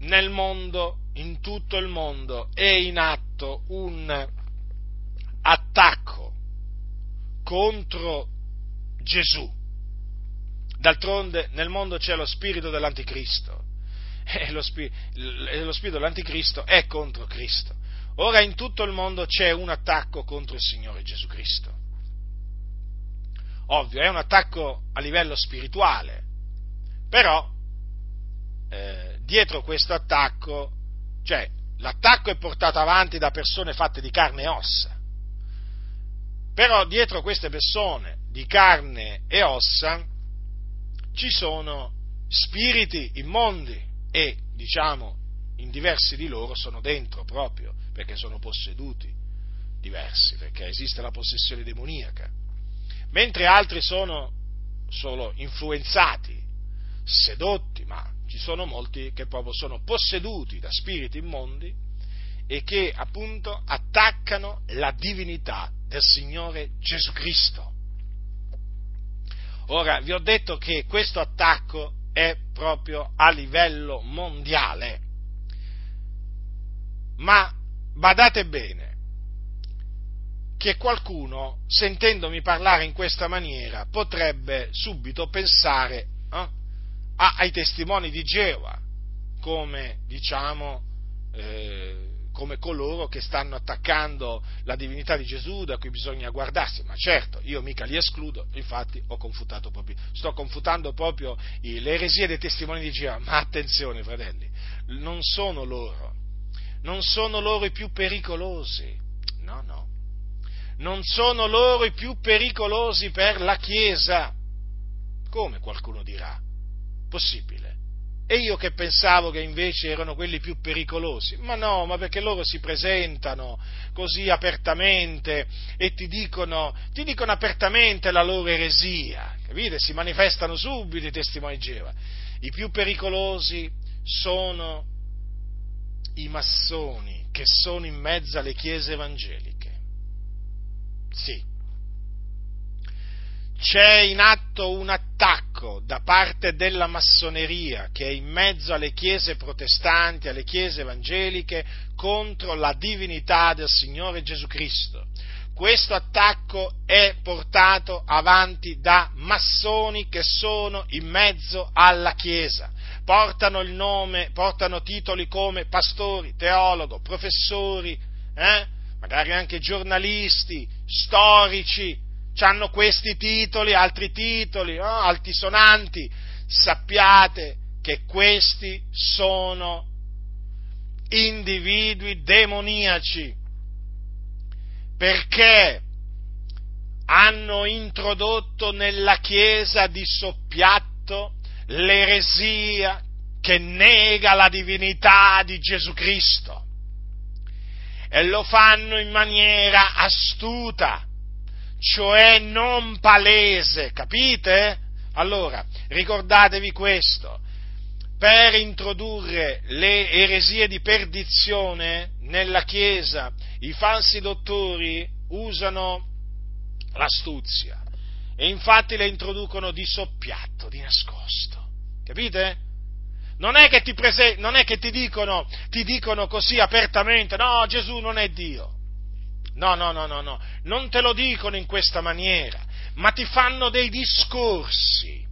nel mondo, in tutto il mondo, è in atto un attacco contro Gesù. D'altronde nel mondo c'è lo spirito dell'anticristo e lo, spirito, lo spirito dell'anticristo è contro Cristo. Ora in tutto il mondo c'è un attacco contro il Signore Gesù Cristo. Ovvio, è un attacco a livello spirituale, però eh, dietro questo attacco, cioè l'attacco è portato avanti da persone fatte di carne e ossa, però dietro queste persone di carne e ossa ci sono spiriti immondi e, diciamo, in diversi di loro sono dentro proprio perché sono posseduti diversi, perché esiste la possessione demoniaca, mentre altri sono solo influenzati, sedotti, ma ci sono molti che proprio sono posseduti da spiriti immondi e che appunto attaccano la divinità del Signore Gesù Cristo. Ora, vi ho detto che questo attacco è proprio a livello mondiale, ma badate bene che qualcuno, sentendomi parlare in questa maniera, potrebbe subito pensare eh, ai testimoni di Geova, come diciamo, eh, come coloro che stanno attaccando la divinità di Gesù, da cui bisogna guardarsi, ma certo, io mica li escludo, infatti proprio, sto confutando proprio le eresie dei testimoni di Geova, ma attenzione fratelli, non sono loro, non sono loro i più pericolosi, no, no, non sono loro i più pericolosi per la Chiesa, come qualcuno dirà? Possibile. E io che pensavo che invece erano quelli più pericolosi. Ma no, ma perché loro si presentano così apertamente e ti dicono, ti dicono apertamente la loro eresia. Capite? Si manifestano subito i testimoni di Geova. I più pericolosi sono i massoni che sono in mezzo alle chiese evangeliche. Sì. C'è in atto un attacco da parte della massoneria che è in mezzo alle chiese protestanti, alle chiese evangeliche, contro la divinità del Signore Gesù Cristo. Questo attacco è portato avanti da massoni che sono in mezzo alla Chiesa. Portano il nome, portano titoli come pastori, teologo, professori, eh? magari anche giornalisti, storici, hanno questi titoli, altri titoli, no? altisonanti, sappiate che questi sono individui demoniaci, perché hanno introdotto nella Chiesa di soppiatto l'eresia che nega la divinità di Gesù Cristo. E lo fanno in maniera astuta, cioè non palese, capite? Allora, ricordatevi questo, per introdurre le eresie di perdizione nella Chiesa, i falsi dottori usano l'astuzia e infatti le introducono di soppiatto, di nascosto, capite? Non è che ti, prese- non è che ti dicono, ti dicono così apertamente, no, Gesù non è Dio. No, no, no, no, no, non te lo dicono in questa maniera, ma ti fanno dei discorsi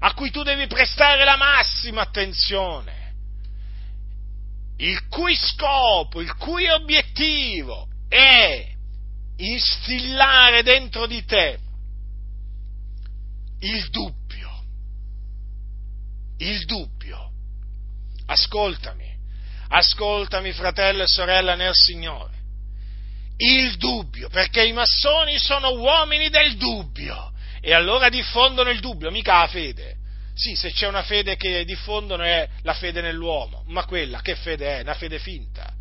a cui tu devi prestare la massima attenzione, il cui scopo, il cui obiettivo è instillare dentro di te il dubbio, il dubbio. Ascoltami, ascoltami fratello e sorella nel Signore il dubbio, perché i massoni sono uomini del dubbio e allora diffondono il dubbio, mica la fede. Sì, se c'è una fede che diffondono è la fede nell'uomo, ma quella che fede è? Una fede finta.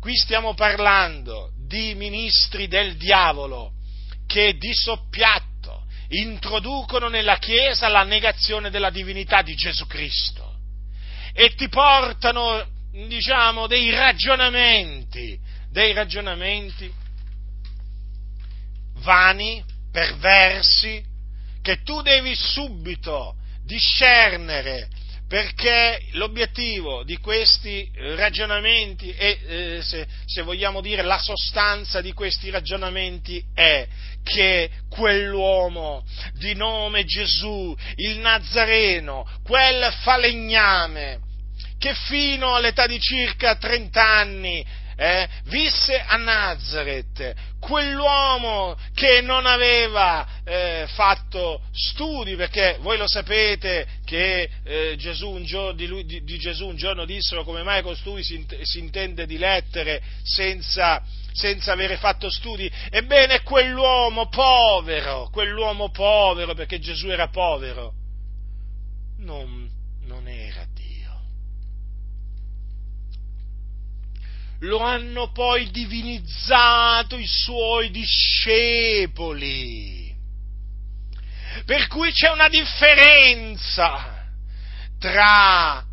Qui stiamo parlando di ministri del diavolo che di soppiatto introducono nella Chiesa la negazione della divinità di Gesù Cristo e ti portano, diciamo, dei ragionamenti dei ragionamenti vani, perversi, che tu devi subito discernere perché l'obiettivo di questi ragionamenti e, eh, se, se, vogliamo dire, la sostanza di questi ragionamenti è che quell'uomo di nome Gesù, il Nazareno, quel falegname, che fino all'età di circa 30 anni eh, visse a Nazareth, quell'uomo che non aveva eh, fatto studi, perché voi lo sapete che eh, Gesù giorno, di, lui, di, di, Gesù un giorno dissero come mai costui si, si intende di lettere senza, senza avere fatto studi. Ebbene, quell'uomo povero, quell'uomo povero, perché Gesù era povero, non, non era lo hanno poi divinizzato i suoi discepoli. Per cui c'è una differenza tra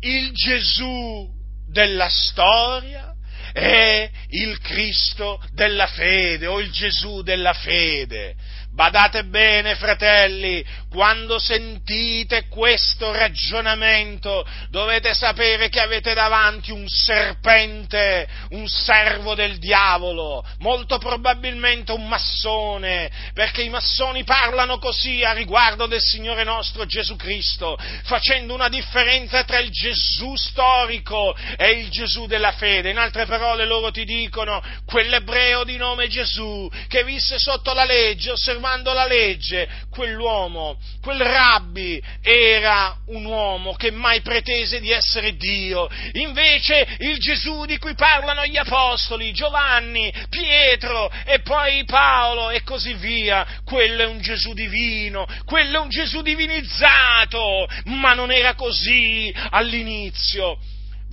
il Gesù della storia e il Cristo della fede o il Gesù della fede. Badate bene, fratelli, quando sentite questo ragionamento dovete sapere che avete davanti un serpente, un servo del diavolo, molto probabilmente un massone, perché i massoni parlano così a riguardo del Signore nostro Gesù Cristo, facendo una differenza tra il Gesù storico e il Gesù della fede. In altre parole loro ti dicono, quell'ebreo di nome Gesù che visse sotto la legge, osservando osservando la legge, quell'uomo, quel rabbi era un uomo che mai pretese di essere Dio. Invece il Gesù di cui parlano gli apostoli, Giovanni, Pietro e poi Paolo e così via, quello è un Gesù divino, quello è un Gesù divinizzato, ma non era così all'inizio.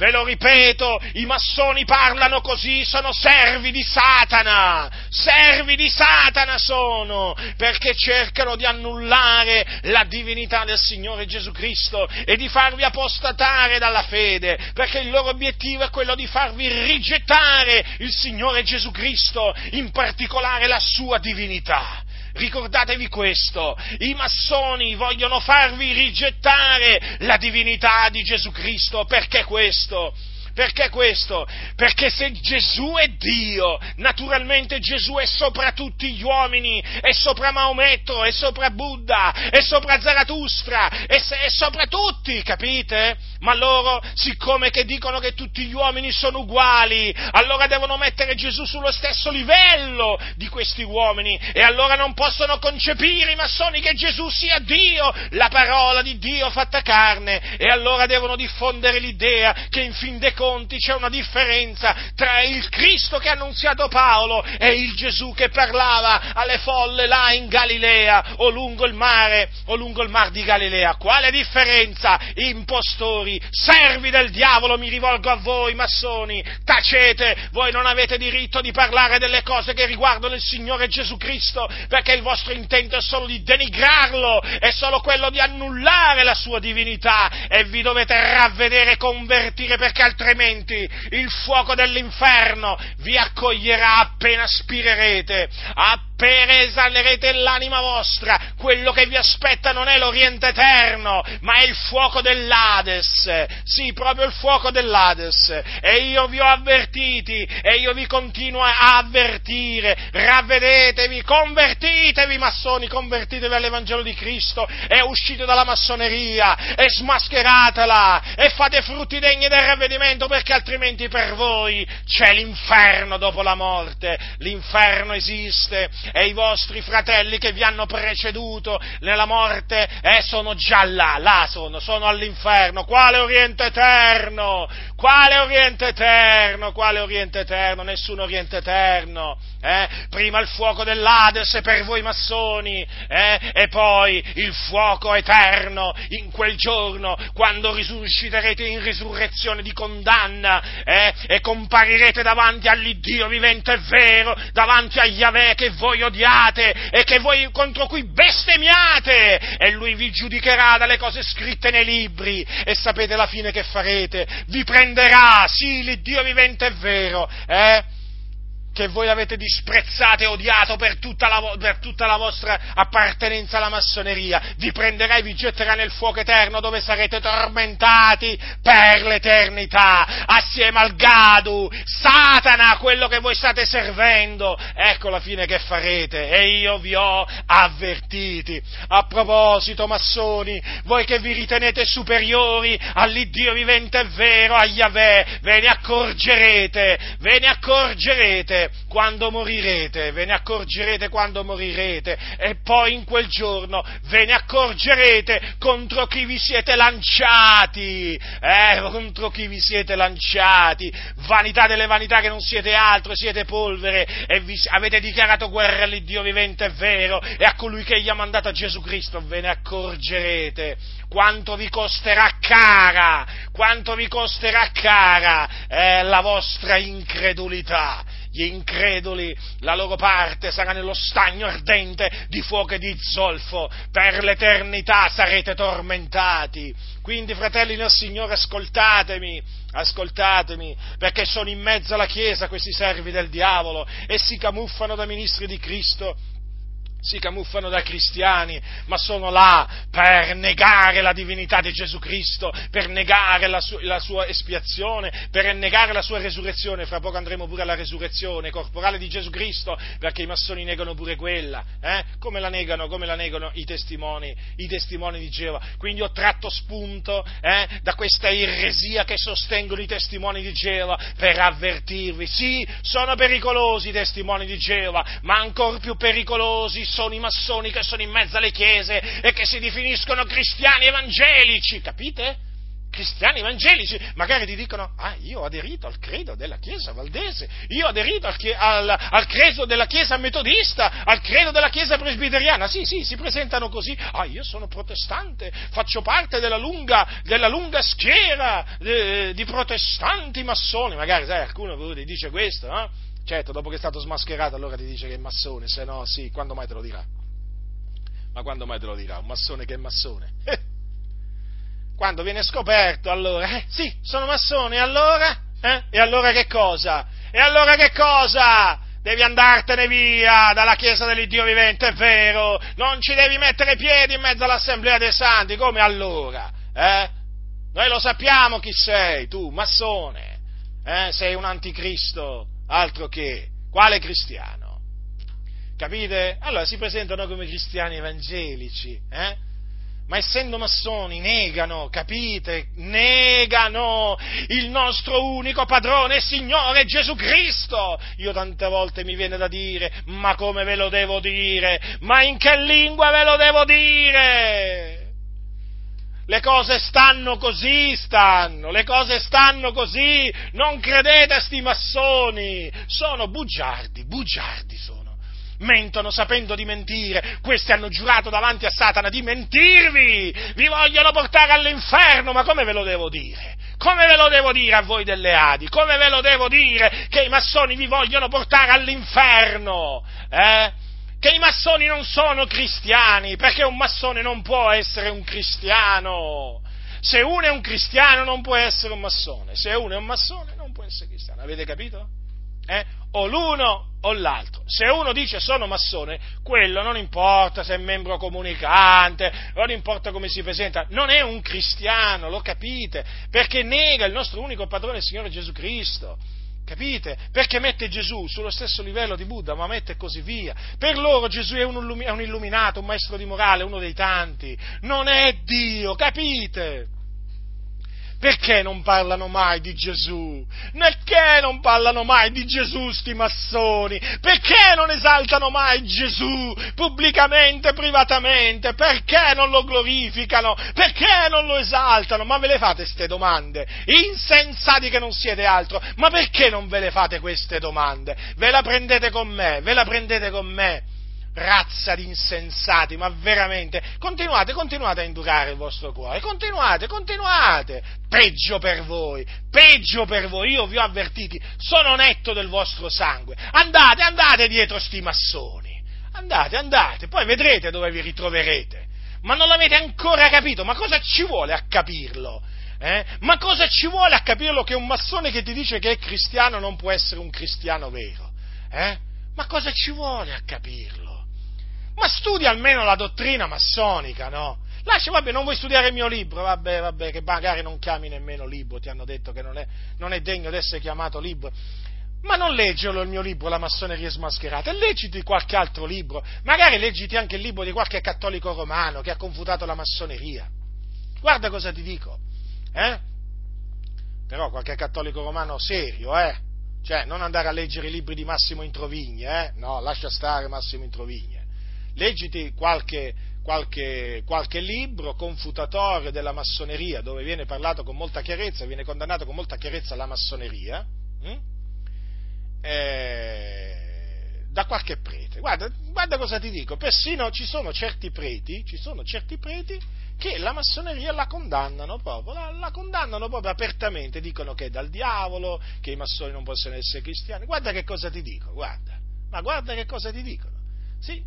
Ve lo ripeto, i massoni parlano così, sono servi di Satana, servi di Satana sono, perché cercano di annullare la divinità del Signore Gesù Cristo e di farvi apostatare dalla fede, perché il loro obiettivo è quello di farvi rigettare il Signore Gesù Cristo, in particolare la sua divinità. Ricordatevi questo, i massoni vogliono farvi rigettare la divinità di Gesù Cristo, perché questo? Perché questo? Perché se Gesù è Dio, naturalmente Gesù è sopra tutti gli uomini, è sopra Maometto, è sopra Buddha, è sopra Zarathustra, è, è sopra tutti, capite? Ma loro, siccome che dicono che tutti gli uomini sono uguali, allora devono mettere Gesù sullo stesso livello di questi uomini e allora non possono concepire i massoni che Gesù sia Dio, la parola di Dio fatta carne e allora devono diffondere l'idea che in fin dei conti c'è una differenza tra il Cristo che ha annunziato Paolo e il Gesù che parlava alle folle là in Galilea o lungo il mare o lungo il mar di Galilea. Quale differenza? Impostori, servi del diavolo, mi rivolgo a voi, massoni, tacete, voi non avete diritto di parlare delle cose che riguardano il Signore Gesù Cristo, perché il vostro intento è solo di denigrarlo, è solo quello di annullare la sua divinità e vi dovete ravvedere e convertire perché altrimenti altrimenti il fuoco dell'inferno vi accoglierà appena spirerete, appena peresalerete l'anima vostra, quello che vi aspetta non è l'Oriente eterno, ma è il fuoco dell'Ades, sì, proprio il fuoco dell'Ades, e io vi ho avvertiti, e io vi continuo a avvertire, ravvedetevi, convertitevi massoni, convertitevi all'Evangelo di Cristo, e uscite dalla massoneria, e smascheratela, e fate frutti degni del ravvedimento, perché altrimenti per voi c'è l'inferno dopo la morte, l'inferno esiste, e i vostri fratelli che vi hanno preceduto nella morte eh, sono già là, là sono, sono all'inferno. Quale Oriente eterno? Quale Oriente eterno? Quale Oriente eterno? Nessun Oriente eterno. Eh? Prima il fuoco dell'Ades per voi massoni eh? e poi il fuoco eterno in quel giorno quando risusciterete in risurrezione di condanna eh? e comparirete davanti all'Iddio vivente e vero, davanti a Yahweh che voi odiate e che voi contro cui bestemmiate e lui vi giudicherà dalle cose scritte nei libri e sapete la fine che farete, vi prenderà, sì, l'Iddio vivente è vero, eh? Che voi l'avete disprezzato e odiato per tutta, la, per tutta, la, vostra appartenenza alla massoneria, vi prenderà e vi getterà nel fuoco eterno dove sarete tormentati per l'eternità, assieme al Gadu, Satana, quello che voi state servendo. Ecco la fine che farete e io vi ho avvertiti. A proposito, massoni, voi che vi ritenete superiori all'Iddio vivente e vero, a Yahweh, ve ne accorgerete, ve ne accorgerete quando morirete, ve ne accorgerete quando morirete e poi in quel giorno ve ne accorgerete contro chi vi siete lanciati, eh, contro chi vi siete lanciati, vanità delle vanità che non siete altro, siete polvere e vi, avete dichiarato guerra all'Iddio vivente e vero e a colui che gli ha mandato a Gesù Cristo, ve ne accorgerete. Quanto vi costerà cara, quanto vi costerà cara eh, la vostra incredulità gli increduli, la loro parte sarà nello stagno ardente di fuoco e di zolfo, per l'eternità sarete tormentati. Quindi, fratelli del Signore, ascoltatemi, ascoltatemi, perché sono in mezzo alla Chiesa questi servi del diavolo e si camuffano da ministri di Cristo si camuffano da cristiani, ma sono là per negare la divinità di Gesù Cristo, per negare la, su- la, sua espiazione, per negare la sua resurrezione. Fra poco andremo pure alla resurrezione corporale di Gesù Cristo, perché i massoni negano pure quella. Eh? Come, la negano, come la negano i testimoni, i testimoni di Geova? Quindi ho tratto spunto eh, da questa eresia che sostengono i testimoni di Geova per avvertirvi. Sì, sono pericolosi i testimoni di Geova, ma ancora più pericolosi sono i massoni che sono in mezzo alle chiese e che si definiscono cristiani evangelici, capite? Cristiani evangelici, magari ti dicono, ah, io ho aderito al credo della Chiesa valdese, io ho aderito al, al, al credo della Chiesa metodista, al credo della Chiesa presbiteriana, sì, sì, si presentano così, ah, io sono protestante, faccio parte della lunga, della lunga schiera di, di protestanti massoni, magari, sai, qualcuno dice questo, no? Certo, dopo che è stato smascherato allora ti dice che è massone, se no sì, quando mai te lo dirà? Ma quando mai te lo dirà? Un massone che è massone? Eh. Quando viene scoperto allora, eh, sì, sono massone, e allora? Eh? E allora che cosa? E allora che cosa? devi andartene via dalla Chiesa dell'Iddio vivente, è vero, non ci devi mettere piedi in mezzo all'Assemblea dei Santi, come allora? Eh? Noi lo sappiamo chi sei, tu, massone, eh? sei un anticristo, altro che, quale cristiano? Capite? Allora si presentano come cristiani evangelici, eh? ma essendo massoni negano, capite? Negano il nostro unico padrone e Signore Gesù Cristo. Io tante volte mi viene da dire, ma come ve lo devo dire? Ma in che lingua ve lo devo dire? Le cose stanno così, stanno, le cose stanno così, non credete a sti massoni, sono bugiardi, bugiardi sono mentono sapendo di mentire, questi hanno giurato davanti a Satana di mentirvi, vi vogliono portare all'inferno, ma come ve lo devo dire? Come ve lo devo dire a voi delle Adi? Come ve lo devo dire che i massoni vi vogliono portare all'inferno? Eh? Che i massoni non sono cristiani, perché un massone non può essere un cristiano. Se uno è un cristiano non può essere un massone, se uno è un massone non può essere cristiano. Avete capito? Eh? O l'uno o l'altro. Se uno dice sono massone, quello non importa se è membro comunicante, non importa come si presenta, non è un cristiano, lo capite? Perché nega il nostro unico padrone, il Signore Gesù Cristo. Capite? Perché mette Gesù sullo stesso livello di Buddha, Maometto e così via. Per loro Gesù è un, illuminato, un maestro di morale, uno dei tanti. Non è Dio, capite? Perché non parlano mai di Gesù? Perché non parlano mai di Gesù sti massoni? Perché non esaltano mai Gesù pubblicamente, privatamente? Perché non lo glorificano? Perché non lo esaltano? Ma ve le fate queste domande? Insensati che non siete altro, ma perché non ve le fate queste domande? Ve la prendete con me, ve la prendete con me razza di insensati, ma veramente, continuate, continuate a indurare il vostro cuore, continuate, continuate, peggio per voi, peggio per voi, io vi ho avvertiti, sono netto del vostro sangue, andate, andate dietro sti massoni, andate, andate, poi vedrete dove vi ritroverete, ma non l'avete ancora capito, ma cosa ci vuole a capirlo? Eh? Ma cosa ci vuole a capirlo che un massone che ti dice che è cristiano non può essere un cristiano vero? Eh? Ma cosa ci vuole a capirlo? Ma studia almeno la dottrina massonica, no? Lascia, vabbè, non vuoi studiare il mio libro, vabbè, vabbè, che magari non chiami nemmeno libro, ti hanno detto che non è, non è degno di essere chiamato libro. Ma non leggelo il mio libro, La massoneria smascherata, e leggiti qualche altro libro, magari leggiti anche il libro di qualche cattolico romano che ha confutato la massoneria. Guarda cosa ti dico, eh? Però qualche cattolico romano serio, eh? Cioè, non andare a leggere i libri di Massimo Introvigne, eh? No, lascia stare Massimo Introvigne leggiti qualche, qualche, qualche, libro confutatorio della massoneria dove viene parlato con molta chiarezza, viene condannato con molta chiarezza la massoneria, hm? eh, da qualche prete. Guarda, guarda, cosa ti dico, persino ci sono certi preti, ci sono certi preti che la massoneria la condannano proprio, la, la condannano proprio apertamente, dicono che è dal diavolo, che i massoni non possono essere cristiani. Guarda che cosa ti dico, guarda, ma guarda che cosa ti dicono. Sì,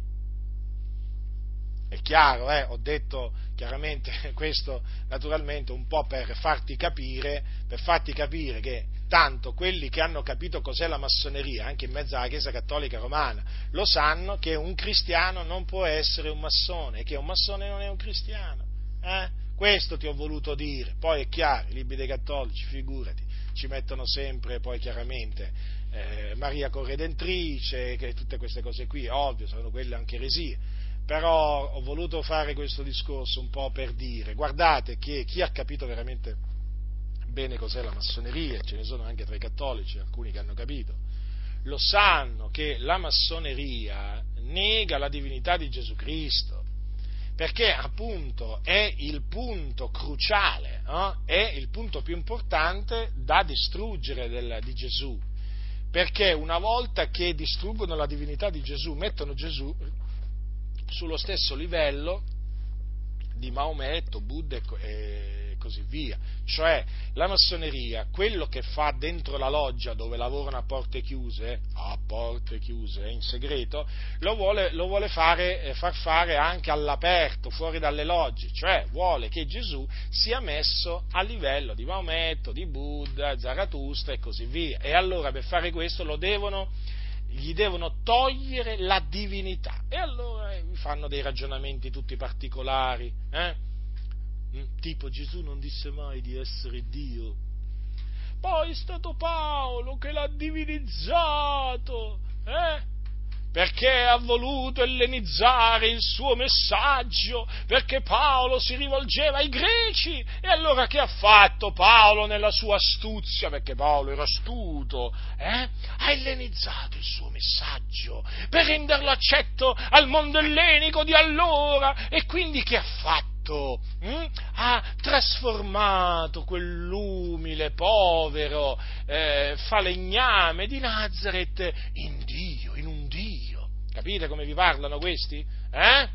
è chiaro, eh? ho detto chiaramente questo naturalmente un po' per farti capire, per farti capire che tanto quelli che hanno capito cos'è la massoneria, anche in mezzo alla Chiesa Cattolica Romana, lo sanno che un cristiano non può essere un massone e che un massone non è un cristiano. Eh? Questo ti ho voluto dire. Poi è chiaro, i libri dei cattolici, figurati, ci mettono sempre poi chiaramente eh, Maria Corredentrice, che tutte queste cose qui, ovvio, sono quelle anche eresie però ho voluto fare questo discorso un po' per dire, guardate che chi ha capito veramente bene cos'è la massoneria, ce ne sono anche tra i cattolici, alcuni che hanno capito, lo sanno che la massoneria nega la divinità di Gesù Cristo, perché appunto è il punto cruciale, no? è il punto più importante da distruggere del, di Gesù, perché una volta che distruggono la divinità di Gesù, mettono Gesù sullo stesso livello di Maometto, Buddha e così via. Cioè la massoneria, quello che fa dentro la loggia dove lavorano a porte chiuse, a porte chiuse, in segreto, lo vuole, lo vuole fare, eh, far fare anche all'aperto, fuori dalle logge, cioè vuole che Gesù sia messo a livello di Maometto, di Buddha, Zarathustra e così via. E allora per fare questo lo devono gli devono togliere la divinità. E allora eh, fanno dei ragionamenti tutti particolari, eh? Mm, tipo Gesù non disse mai di essere Dio. Poi è stato Paolo che l'ha divinizzato, eh? perché ha voluto ellenizzare il suo messaggio, perché Paolo si rivolgeva ai greci. E allora che ha fatto Paolo nella sua astuzia? Perché Paolo era astuto, eh? Ha ellenizzato il suo messaggio per renderlo accetto al mondo ellenico di allora. E quindi che ha fatto? hm? ha trasformato quell'umile, povero eh, falegname di Nazareth in Dio, in un Dio Capite come vi parlano questi? Eh?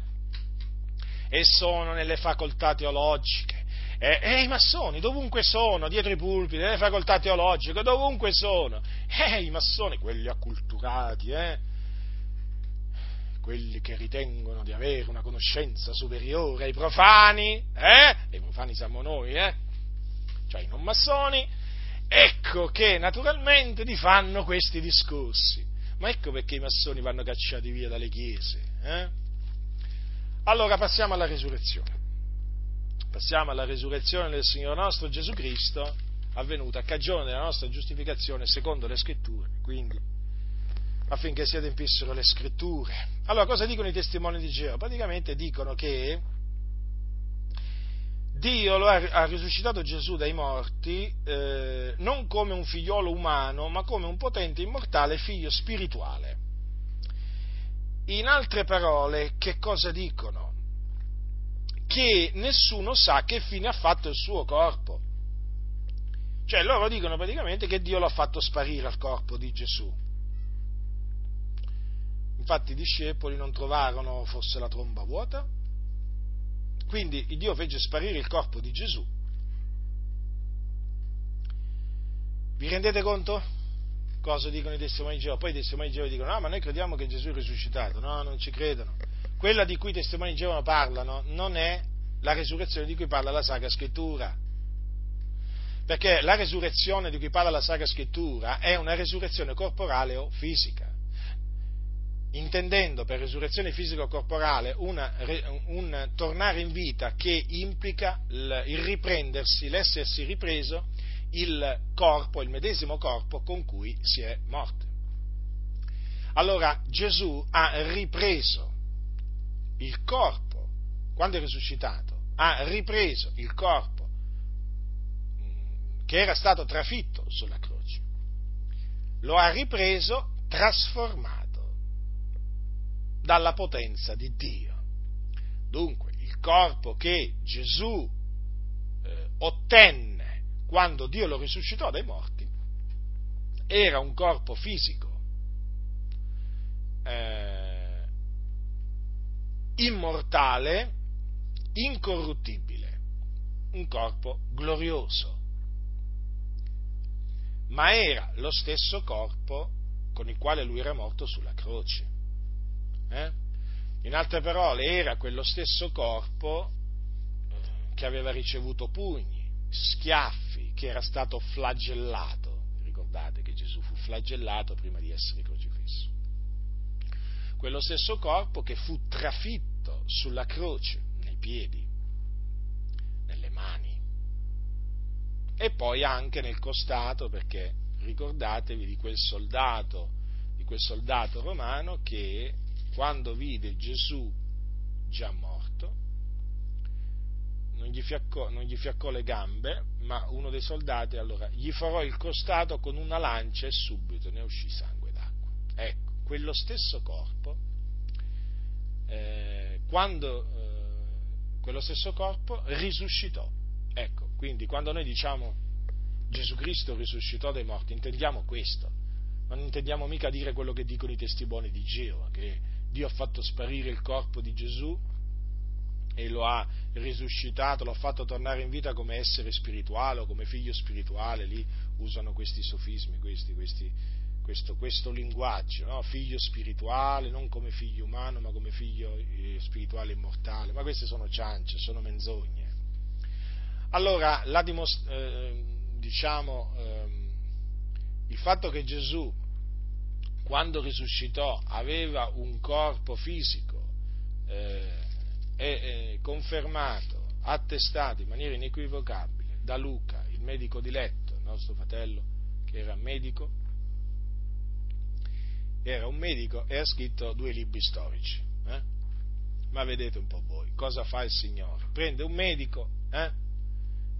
E sono nelle facoltà teologiche. E, e, i massoni dovunque sono, dietro i pulpiti, nelle facoltà teologiche, dovunque sono. E i massoni, quelli acculturati, eh? quelli che ritengono di avere una conoscenza superiore ai profani, eh? E i profani siamo noi, eh? Cioè i non massoni, ecco che naturalmente ti fanno questi discorsi. Ma ecco perché i massoni vanno cacciati via dalle chiese. Eh? Allora passiamo alla resurrezione. Passiamo alla resurrezione del Signore nostro Gesù Cristo, avvenuta a cagione della nostra giustificazione secondo le scritture, quindi affinché si adempissero le scritture. Allora cosa dicono i testimoni di Geova? Praticamente dicono che Dio ha, ha risuscitato Gesù dai morti eh, non come un figliolo umano, ma come un potente immortale figlio spirituale. In altre parole, che cosa dicono? Che nessuno sa che fine ha fatto il suo corpo. Cioè loro dicono praticamente che Dio l'ha fatto sparire al corpo di Gesù. Infatti i discepoli non trovarono forse la tromba vuota, quindi Dio fece sparire il corpo di Gesù. Vi rendete conto? Cosa dicono i testimoni di Geova? Poi i testimoni di Geova dicono, no, ma noi crediamo che Gesù è risuscitato. No, non ci credono. Quella di cui i testimoni di Geova parlano non è la resurrezione di cui parla la Sacra Scrittura. Perché la resurrezione di cui parla la Sacra Scrittura è una resurrezione corporale o fisica intendendo per resurrezione fisico-corporale una, un tornare in vita che implica il, riprendersi, l'essersi ripreso il corpo, il medesimo corpo con cui si è morto. Allora Gesù ha ripreso il corpo, quando è risuscitato, ha ripreso il corpo mm, che era stato trafitto sulla croce, lo ha ripreso trasformato dalla potenza di Dio. Dunque, il corpo che Gesù eh, ottenne quando Dio lo risuscitò dai morti era un corpo fisico, eh, immortale, incorruttibile, un corpo glorioso, ma era lo stesso corpo con il quale lui era morto sulla croce. Eh? In altre parole, era quello stesso corpo eh, che aveva ricevuto pugni, schiaffi, che era stato flagellato. Ricordate che Gesù fu flagellato prima di essere crocifisso. Quello stesso corpo che fu trafitto sulla croce, nei piedi, nelle mani e poi anche nel costato perché ricordatevi di quel soldato, di quel soldato romano che quando vide Gesù già morto, non gli, fiaccò, non gli fiaccò le gambe, ma uno dei soldati allora gli farò il costato con una lancia e subito ne uscì sangue d'acqua. Ecco, quello stesso corpo, eh, quando eh, quello stesso corpo risuscitò. Ecco, quindi quando noi diciamo Gesù Cristo risuscitò dai morti, intendiamo questo, non intendiamo mica dire quello che dicono i testimoni di Geova, che Dio ha fatto sparire il corpo di Gesù e lo ha risuscitato, lo ha fatto tornare in vita come essere spirituale o come figlio spirituale, lì usano questi sofismi, questi, questi, questo, questo, linguaggio, no? figlio spirituale, non come figlio umano, ma come figlio eh, spirituale immortale, ma queste sono ciance, sono menzogne. Allora, dimost- eh, diciamo, eh, il fatto che Gesù quando risuscitò aveva un corpo fisico eh, e confermato, attestato in maniera inequivocabile da Luca, il medico di letto, nostro fratello che era medico, era un medico e ha scritto due libri storici. Eh? Ma vedete un po' voi, cosa fa il Signore? Prende un medico eh?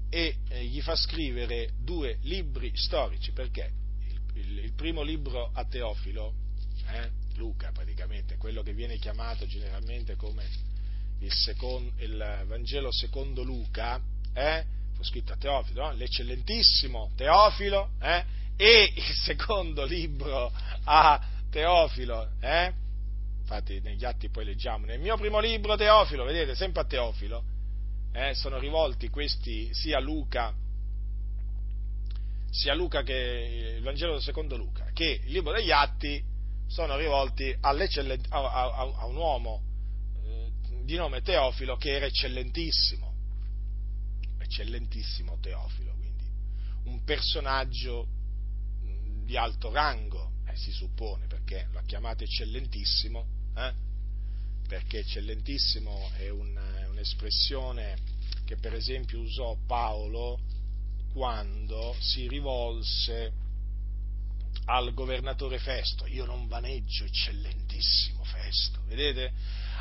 e eh, gli fa scrivere due libri storici, perché il, il, il primo libro a Teofilo, eh, Luca praticamente, quello che viene chiamato generalmente come il, secondo, il Vangelo secondo Luca, eh, fu scritto a Teofilo, no? l'eccellentissimo Teofilo, eh, e il secondo libro a Teofilo, eh? infatti negli atti poi leggiamo, nel mio primo libro Teofilo, vedete, sempre a Teofilo, eh, sono rivolti questi sia Luca, sia Luca che il Vangelo secondo Luca, che il libro degli atti sono rivolti a, a, a un uomo eh, di nome Teofilo che era eccellentissimo, eccellentissimo Teofilo, quindi. Un personaggio di alto rango, eh, si suppone, perché lo ha chiamato eccellentissimo, eh? perché eccellentissimo è, un, è un'espressione che per esempio usò Paolo quando si rivolse al governatore Festo. Io non vaneggio, eccellentissimo Festo, vedete?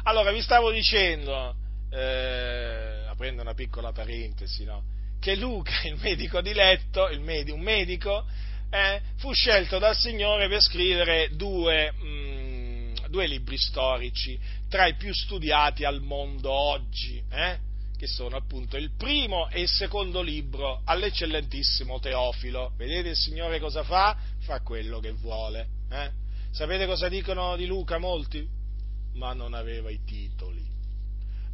Allora vi stavo dicendo, eh, aprendo una piccola parentesi, no? che Luca, il medico di letto, il med- un medico, eh, fu scelto dal Signore per scrivere due, mh, mm, due, libri storici tra i più studiati al mondo oggi, eh, che sono appunto il primo e il secondo libro all'eccellentissimo Teofilo. Vedete il Signore cosa fa? Fa quello che vuole. Eh? Sapete cosa dicono di Luca molti? Ma non aveva i titoli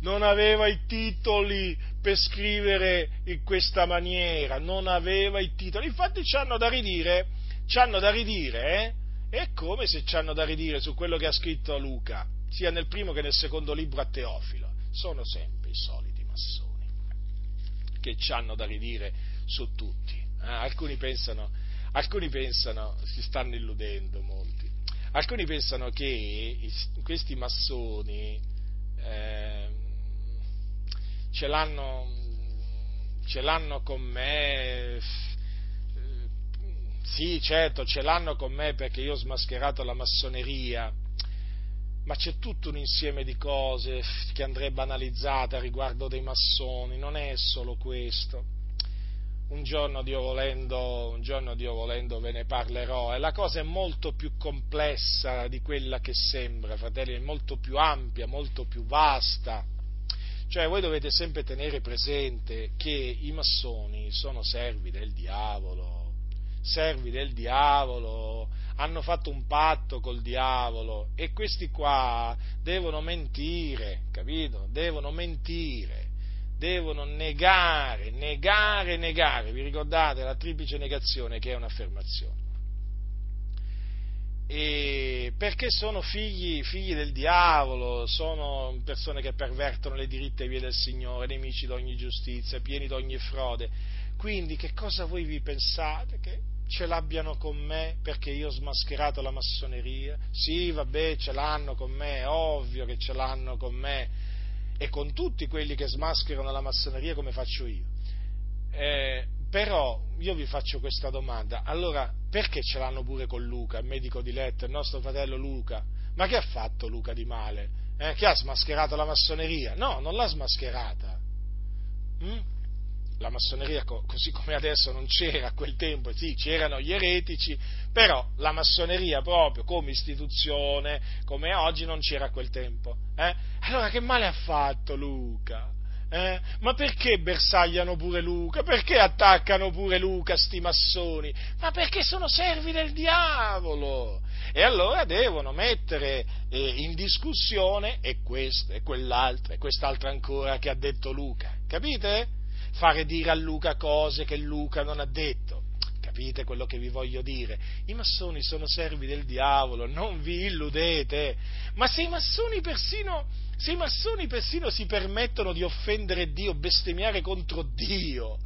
non aveva i titoli per scrivere in questa maniera, non aveva i titoli. Infatti ci hanno da ridire, ci hanno da ridire, eh? È come se ci hanno da ridire su quello che ha scritto Luca, sia nel primo che nel secondo libro a Teofilo. Sono sempre i soliti massoni che ci hanno da ridire su tutti. Eh? Alcuni pensano, alcuni pensano, si stanno illudendo molti, alcuni pensano che questi massoni eh, ce l'hanno, ce l'hanno con me, sì certo ce l'hanno con me perché io ho smascherato la massoneria, ma c'è tutto un insieme di cose che andrebbe analizzate a riguardo dei massoni, non è solo questo. Un giorno, Dio volendo, un giorno Dio volendo ve ne parlerò e la cosa è molto più complessa di quella che sembra, fratelli, è molto più ampia, molto più vasta cioè voi dovete sempre tenere presente che i massoni sono servi del diavolo, servi del diavolo, hanno fatto un patto col diavolo e questi qua devono mentire, capito? Devono mentire, devono negare, negare, negare. Vi ricordate la triplice negazione che è un'affermazione? Perché sono figli, figli, del diavolo, sono persone che pervertono le diritte vie del Signore, nemici di ogni giustizia, pieni di ogni frode. Quindi che cosa voi vi pensate? Che ce l'abbiano con me perché io ho smascherato la massoneria? Sì, vabbè, ce l'hanno con me, è ovvio che ce l'hanno con me e con tutti quelli che smascherano la massoneria come faccio io. Eh, però io vi faccio questa domanda, allora perché ce l'hanno pure con Luca, il medico di letto, il nostro fratello Luca? Ma che ha fatto Luca di male? Eh? Che ha smascherato la massoneria? No, non l'ha smascherata. Mm? La massoneria, così come adesso, non c'era a quel tempo, sì, c'erano gli eretici, però la massoneria proprio come istituzione, come oggi, non c'era a quel tempo. Eh? Allora che male ha fatto Luca? Eh? Ma perché bersagliano pure Luca? Perché attaccano pure Luca, sti massoni? Ma perché sono servi del diavolo! E allora devono mettere eh, in discussione e questo e quell'altro e quest'altro ancora che ha detto Luca. Capite? Fare dire a Luca cose che Luca non ha detto. Capite quello che vi voglio dire? I massoni sono servi del diavolo, non vi illudete. Ma se i massoni persino se i massoni persino si permettono di offendere Dio, bestemmiare contro Dio,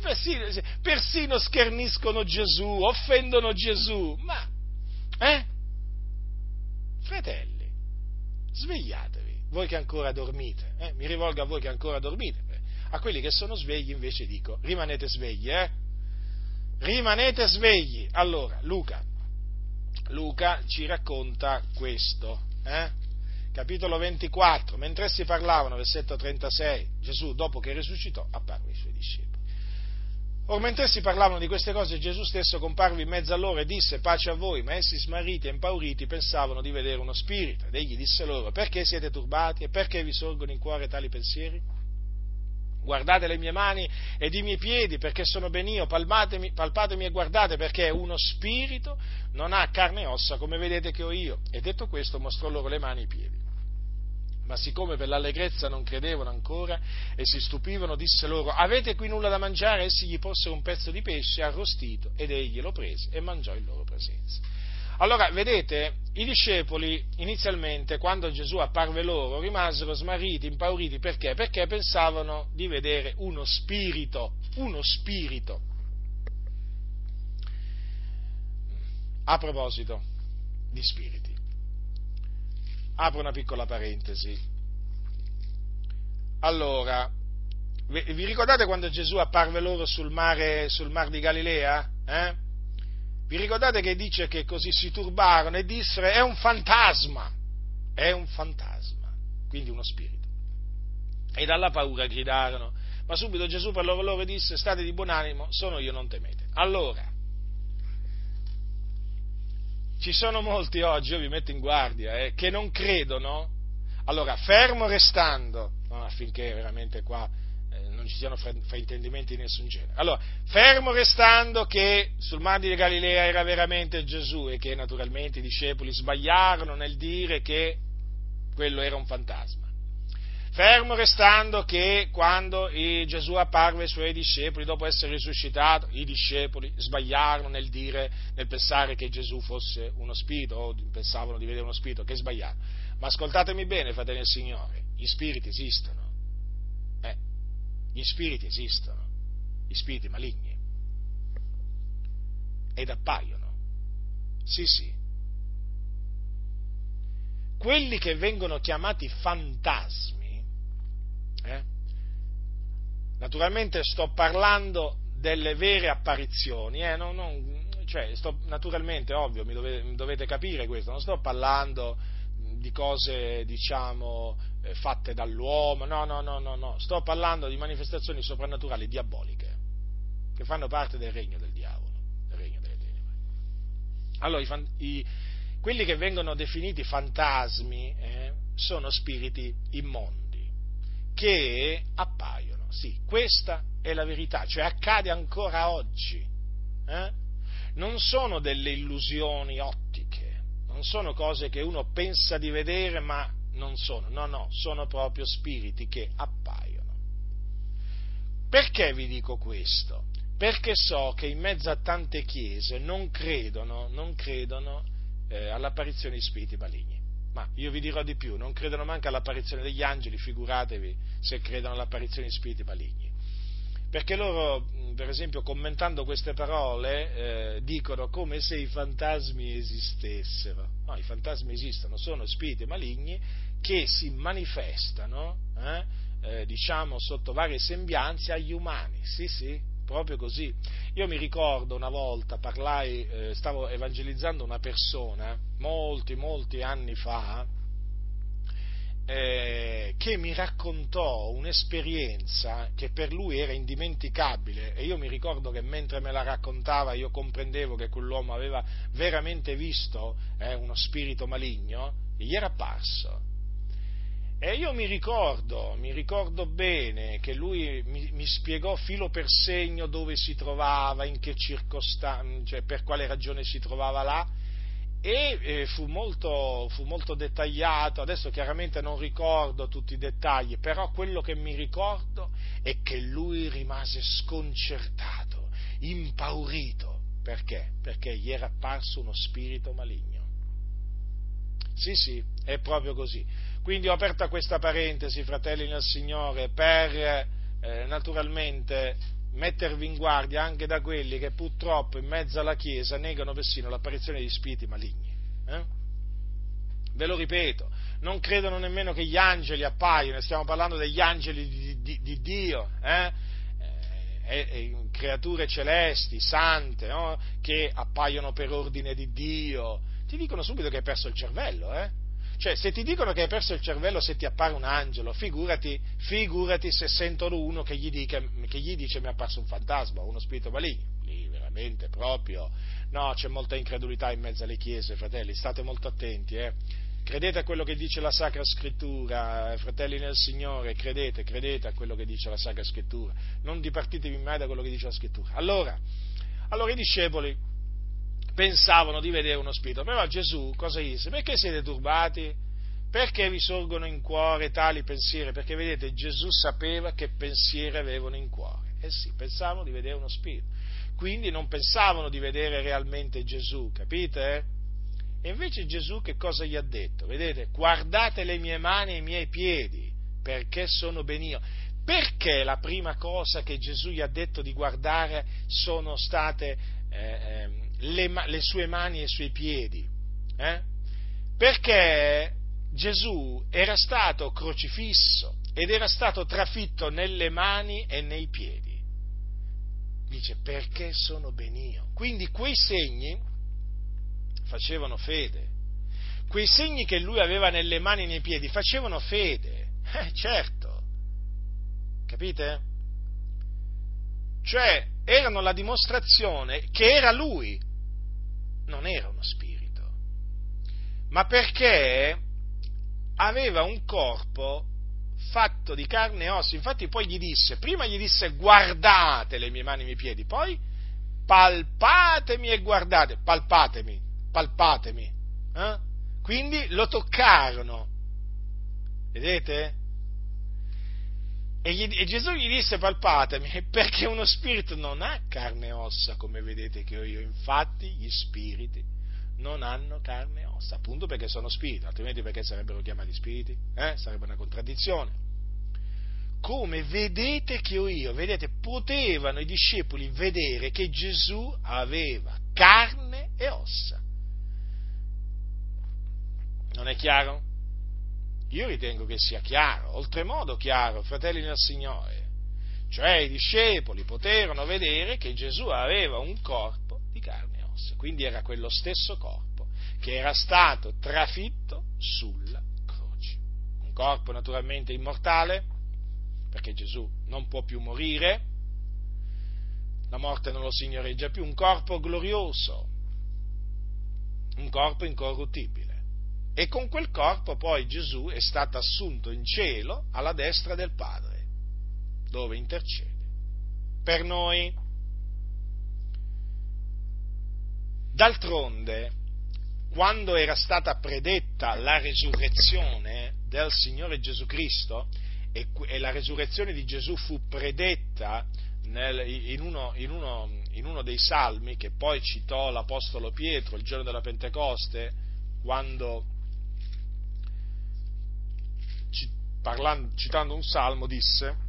persino, persino, scherniscono Gesù, offendono Gesù, ma, eh? fratelli, svegliatevi, voi che ancora dormite, eh? mi rivolgo a voi che ancora dormite, a quelli che sono svegli invece dico, rimanete svegli, eh? Rimanete svegli. Allora, Luca, Luca ci racconta questo, eh? Capitolo 24, mentre essi parlavano, versetto 36, Gesù dopo che risuscitò apparve ai suoi discepoli. Or mentre essi parlavano di queste cose, Gesù stesso comparve in mezzo a loro e disse pace a voi, ma essi smarriti e impauriti pensavano di vedere uno spirito. Ed egli disse loro, perché siete turbati e perché vi sorgono in cuore tali pensieri? Guardate le mie mani ed i miei piedi perché sono ben io, palpatemi, palpatemi e guardate perché uno spirito non ha carne e ossa come vedete che ho io. E detto questo mostrò loro le mani e i piedi. Ma siccome per l'allegrezza non credevano ancora e si stupivano, disse loro, avete qui nulla da mangiare? Essi gli posero un pezzo di pesce arrostito ed egli lo prese e mangiò in loro presenza. Allora, vedete, i discepoli inizialmente, quando Gesù apparve loro, rimasero smarriti, impauriti, perché? Perché pensavano di vedere uno spirito, uno spirito. A proposito di spiriti apro una piccola parentesi. Allora, vi ricordate quando Gesù apparve loro sul mare, sul mar di Galilea? Eh? Vi ricordate che dice che così si turbarono e dissero è un fantasma, è un fantasma, quindi uno spirito. E dalla paura gridarono, ma subito Gesù per loro, loro disse state di buon animo, sono io, non temete. Allora, ci sono molti oggi, io vi metto in guardia, eh, che non credono. Allora, fermo restando, no, affinché veramente qua eh, non ci siano fraintendimenti di nessun genere. Allora, fermo restando che sul Mar di Galilea era veramente Gesù e che naturalmente i discepoli sbagliarono nel dire che quello era un fantasma fermo restando che quando Gesù apparve ai suoi discepoli dopo essere risuscitato, i discepoli sbagliarono nel dire, nel pensare che Gesù fosse uno spirito, o pensavano di vedere uno spirito, che sbagliarono. Ma ascoltatemi bene, fratelli del Signore, gli spiriti esistono. Eh, gli spiriti esistono, gli spiriti maligni. Ed appaiono. Sì, sì. Quelli che vengono chiamati fantasmi eh? Naturalmente sto parlando delle vere apparizioni, eh? non, non, cioè, sto, naturalmente, ovvio, mi dovete, dovete, capire questo, non sto parlando di cose, diciamo, eh, fatte dall'uomo, no, no, no, no, no, sto parlando di manifestazioni soprannaturali diaboliche, che fanno parte del regno del diavolo, del regno delle tenebre. Allora, i, i, quelli che vengono definiti fantasmi eh, sono spiriti immondi che appaiono. Sì, questa è la verità, cioè accade ancora oggi. Eh? Non sono delle illusioni ottiche, non sono cose che uno pensa di vedere ma non sono, no, no, sono proprio spiriti che appaiono. Perché vi dico questo? Perché so che in mezzo a tante chiese non credono, non credono eh, all'apparizione di spiriti maligni. Ma io vi dirò di più, non credono manco all'apparizione degli angeli, figuratevi se credono all'apparizione di spiriti maligni. Perché loro, per esempio, commentando queste parole, eh, dicono come se i fantasmi esistessero. No, i fantasmi esistono, sono spiriti maligni che si manifestano, eh, eh, diciamo, sotto varie sembianze agli umani. Sì, sì, proprio così. Io mi ricordo una volta, parlai, eh, stavo evangelizzando una persona, molti, molti anni fa, eh, che mi raccontò un'esperienza che per lui era indimenticabile. E io mi ricordo che mentre me la raccontava io comprendevo che quell'uomo aveva veramente visto eh, uno spirito maligno. E gli era apparso e io mi ricordo, mi ricordo bene che lui mi, mi, spiegò filo per segno dove si trovava, in che circostanze, cioè per quale ragione si trovava là, e eh, fu, molto, fu molto dettagliato, adesso chiaramente non ricordo tutti i dettagli, però quello che mi ricordo è che lui rimase sconcertato, impaurito, perché? Perché gli era apparso uno spirito maligno. Sì, sì, è proprio così. Quindi ho aperta questa parentesi, fratelli nel Signore, per eh, naturalmente mettervi in guardia anche da quelli che purtroppo in mezzo alla Chiesa negano persino l'apparizione di spiriti maligni. Eh? ve lo ripeto, non credono nemmeno che gli angeli appaiono, stiamo parlando degli angeli di, di, di Dio, eh? Eh, eh, creature celesti, sante, no? che appaiono per ordine di Dio, ti dicono subito che hai perso il cervello, eh? Cioè, se ti dicono che hai perso il cervello se ti appare un angelo, figurati, figurati se sentono uno che gli, dica, che gli dice mi è apparso un fantasma, uno spirito maligno. Lì veramente proprio. No, c'è molta incredulità in mezzo alle chiese, fratelli, state molto attenti, eh. Credete a quello che dice la Sacra Scrittura, fratelli nel Signore, credete, credete a quello che dice la Sacra Scrittura. Non dipartitevi mai da quello che dice la Scrittura. Allora, allora i discepoli pensavano di vedere uno spirito. Però Gesù cosa disse? Perché siete turbati? Perché vi sorgono in cuore tali pensieri? Perché vedete, Gesù sapeva che pensieri avevano in cuore. Eh sì, pensavano di vedere uno spirito. Quindi non pensavano di vedere realmente Gesù, capite? E invece Gesù che cosa gli ha detto? Vedete, guardate le mie mani e i miei piedi, perché sono ben io. Perché la prima cosa che Gesù gli ha detto di guardare sono state eh, ehm, le, le sue mani e i suoi piedi, eh? perché Gesù era stato crocifisso ed era stato trafitto nelle mani e nei piedi. Dice perché sono ben io. Quindi quei segni facevano fede. Quei segni che lui aveva nelle mani e nei piedi facevano fede. Eh, certo. Capite? Cioè, erano la dimostrazione che era lui non era uno spirito, ma perché aveva un corpo fatto di carne e ossa. Infatti poi gli disse, prima gli disse guardate le mie mani e i miei piedi, poi palpatemi e guardate, palpatemi, palpatemi. Eh? Quindi lo toccarono. Vedete? E, gli, e, Gesù gli disse palpatemi perché uno spirito non ha carne e ossa come vedete che ho io, infatti gli spiriti non hanno carne e ossa, appunto perché sono spiriti, altrimenti perché sarebbero chiamati spiriti? Eh? Sarebbe una contraddizione. Come vedete che ho io, vedete, potevano i discepoli vedere che Gesù aveva carne e ossa. Non è chiaro? Io ritengo che sia chiaro, oltremodo chiaro, fratelli nel Signore. Cioè i discepoli poterono vedere che Gesù aveva un corpo di carne e ossa, quindi era quello stesso corpo che era stato trafitto sulla croce. Un corpo naturalmente immortale, perché Gesù non può più morire, la morte non lo signoreggia più, un corpo glorioso, un corpo incorruttibile. E con quel corpo poi Gesù è stato assunto in cielo alla destra del Padre, dove intercede per noi. D'altronde, quando era stata predetta la resurrezione del Signore Gesù Cristo, e, la resurrezione di Gesù fu predetta nel, in, uno, in, uno, in uno dei salmi che poi citò l'Apostolo Pietro il giorno della Pentecoste, quando parlando, citando un salmo, disse,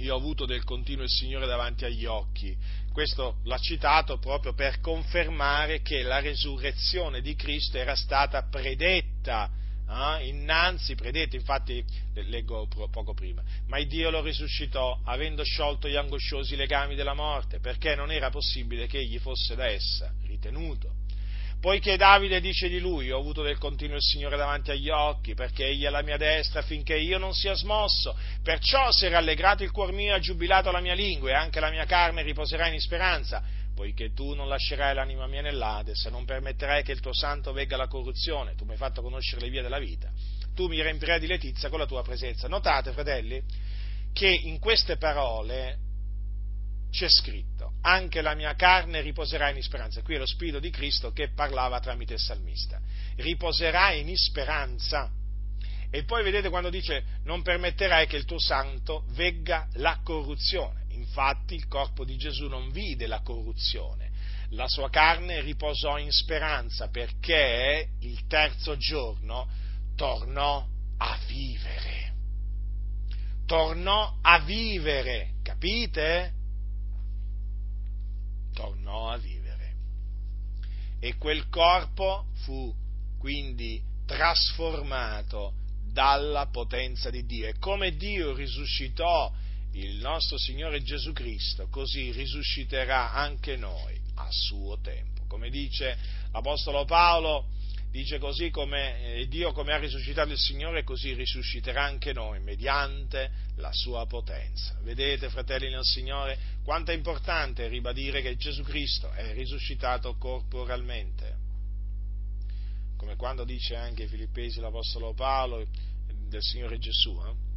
io ho avuto del continuo il Signore davanti agli occhi. Questo l'ha citato proprio per confermare che la resurrezione di Cristo era stata predetta, eh? innanzi predetta, infatti leggo poco prima, ma il Dio lo risuscitò avendo sciolto gli angosciosi legami della morte, perché non era possibile che egli fosse da essa ritenuto poiché Davide dice di lui, ho avuto del continuo il Signore davanti agli occhi, perché egli è la mia destra finché io non sia smosso, perciò si è rallegrato il cuor mio e ha giubilato la mia lingua e anche la mia carne riposerà in speranza, poiché tu non lascerai l'anima mia nell'Ades, non permetterai che il tuo santo vegga la corruzione, tu mi hai fatto conoscere le vie della vita, tu mi riempirai di letizia con la tua presenza. Notate, fratelli, che in queste parole c'è scritto, anche la mia carne riposerà in speranza. Qui è lo Spirito di Cristo che parlava tramite il salmista. Riposerà in speranza. E poi vedete quando dice non permetterai che il tuo santo vegga la corruzione. Infatti il corpo di Gesù non vide la corruzione. La sua carne riposò in speranza perché il terzo giorno tornò a vivere. Tornò a vivere, capite? Tornò a vivere. e quel corpo fu quindi trasformato dalla potenza di Dio. E come Dio risuscitò il nostro Signore Gesù Cristo, così risusciterà anche noi a suo tempo. Come dice l'Apostolo Paolo, dice così come eh, Dio come ha risuscitato il Signore, così risusciterà anche noi mediante la sua potenza. Vedete, fratelli nel Signore, quanto è importante ribadire che Gesù Cristo è risuscitato corporalmente. Come quando dice anche Filippesi l'Apostolo Paolo del Signore Gesù, eh?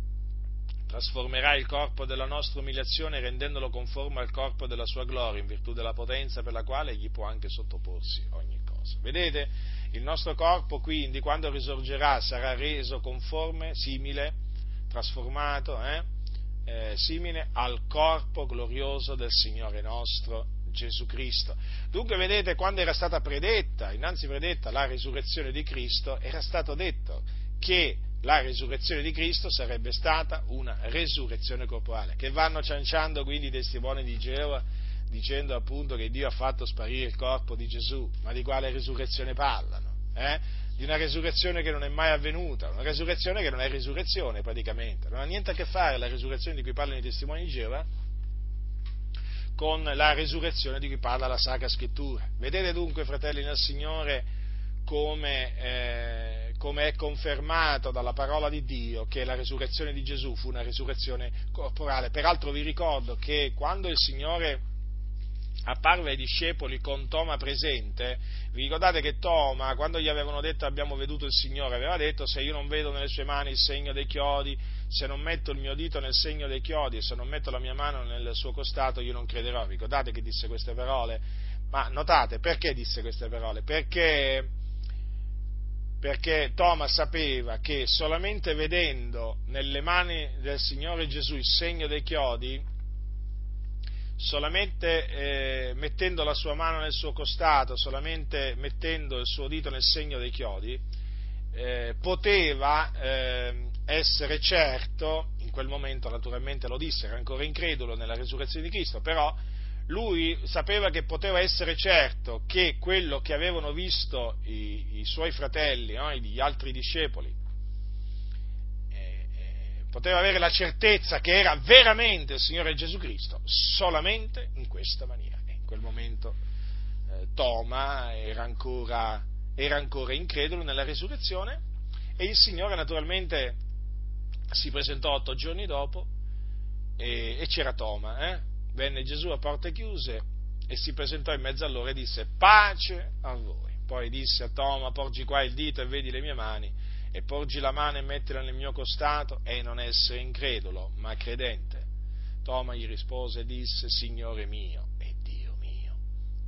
trasformerà il corpo della nostra umiliazione rendendolo conforme al corpo della sua gloria, in virtù della potenza per la quale egli può anche sottoporsi ogni cosa. Vedete? Il nostro corpo quindi, quando risorgerà, sarà reso conforme, simile, trasformato, eh? Eh, simile al corpo glorioso del Signore nostro Gesù Cristo. Dunque, vedete, quando era stata predetta, innanzi predetta la risurrezione di Cristo, era stato detto che la risurrezione di Cristo sarebbe stata una resurrezione corporale, che vanno cianciando quindi i testimoni di Geova dicendo appunto che Dio ha fatto sparire il corpo di Gesù, ma di quale risurrezione parlano? Eh? Di una resurrezione che non è mai avvenuta, una resurrezione che non è risurrezione praticamente, non ha niente a che fare la resurrezione di cui parlano i testimoni di Geova con la resurrezione di cui parla la Sacra Scrittura. Vedete dunque, fratelli nel Signore, come eh, come è confermato dalla parola di Dio che la risurrezione di Gesù fu una risurrezione corporale. Peraltro vi ricordo che quando il Signore apparve ai discepoli con Toma presente, vi ricordate che Toma, quando gli avevano detto abbiamo veduto il Signore, aveva detto se io non vedo nelle sue mani il segno dei chiodi, se non metto il mio dito nel segno dei chiodi e se non metto la mia mano nel suo costato io non crederò. Ricordate che disse queste parole? Ma notate, perché disse queste parole? Perché perché Toma sapeva che solamente vedendo nelle mani del Signore Gesù il segno dei chiodi, solamente eh, mettendo la sua mano nel suo costato, solamente mettendo il suo dito nel segno dei chiodi, eh, poteva eh, essere certo, in quel momento naturalmente lo disse, era ancora incredulo nella risurrezione di Cristo, però lui sapeva che poteva essere certo che quello che avevano visto i, i suoi fratelli, no? gli altri discepoli, poteva avere la certezza che era veramente il Signore Gesù Cristo solamente in questa maniera. E in quel momento eh, Toma era ancora, era ancora incredulo nella risurrezione e il Signore naturalmente si presentò otto giorni dopo e, e c'era Toma, eh? venne Gesù a porte chiuse e si presentò in mezzo a loro e disse pace a voi. Poi disse a Toma, porgi qua il dito e vedi le mie mani, e porgi la mano e mettila nel mio costato, e non essere incredulo, ma credente. Toma gli rispose e disse, Signore mio e Dio mio.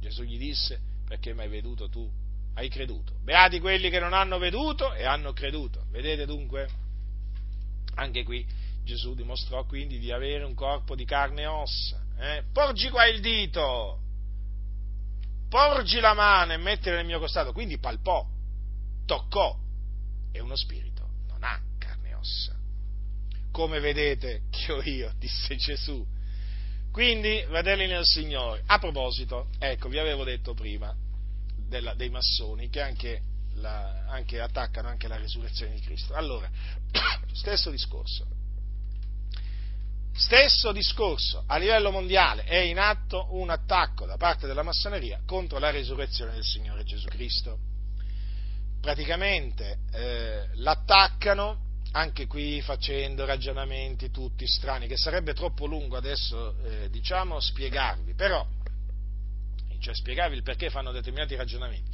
Gesù gli disse, perché mi hai veduto tu? Hai creduto. Beati quelli che non hanno veduto e hanno creduto. Vedete dunque? Anche qui Gesù dimostrò quindi di avere un corpo di carne e ossa eh, porgi qua il dito, porgi la mano e mettila nel mio costato, quindi palpò, toccò, e uno spirito non ha carne e ossa. Come vedete che ho io, disse Gesù. Quindi, fratelli nel Signore, a proposito, ecco, vi avevo detto prima della, dei massoni che anche, la, anche attaccano anche la risurrezione di Cristo. Allora, stesso discorso, Stesso discorso, a livello mondiale è in atto un attacco da parte della massoneria contro la risurrezione del Signore Gesù Cristo. Praticamente eh, l'attaccano anche qui facendo ragionamenti tutti strani, che sarebbe troppo lungo adesso eh, diciamo spiegarvi, però, cioè spiegarvi il perché fanno determinati ragionamenti,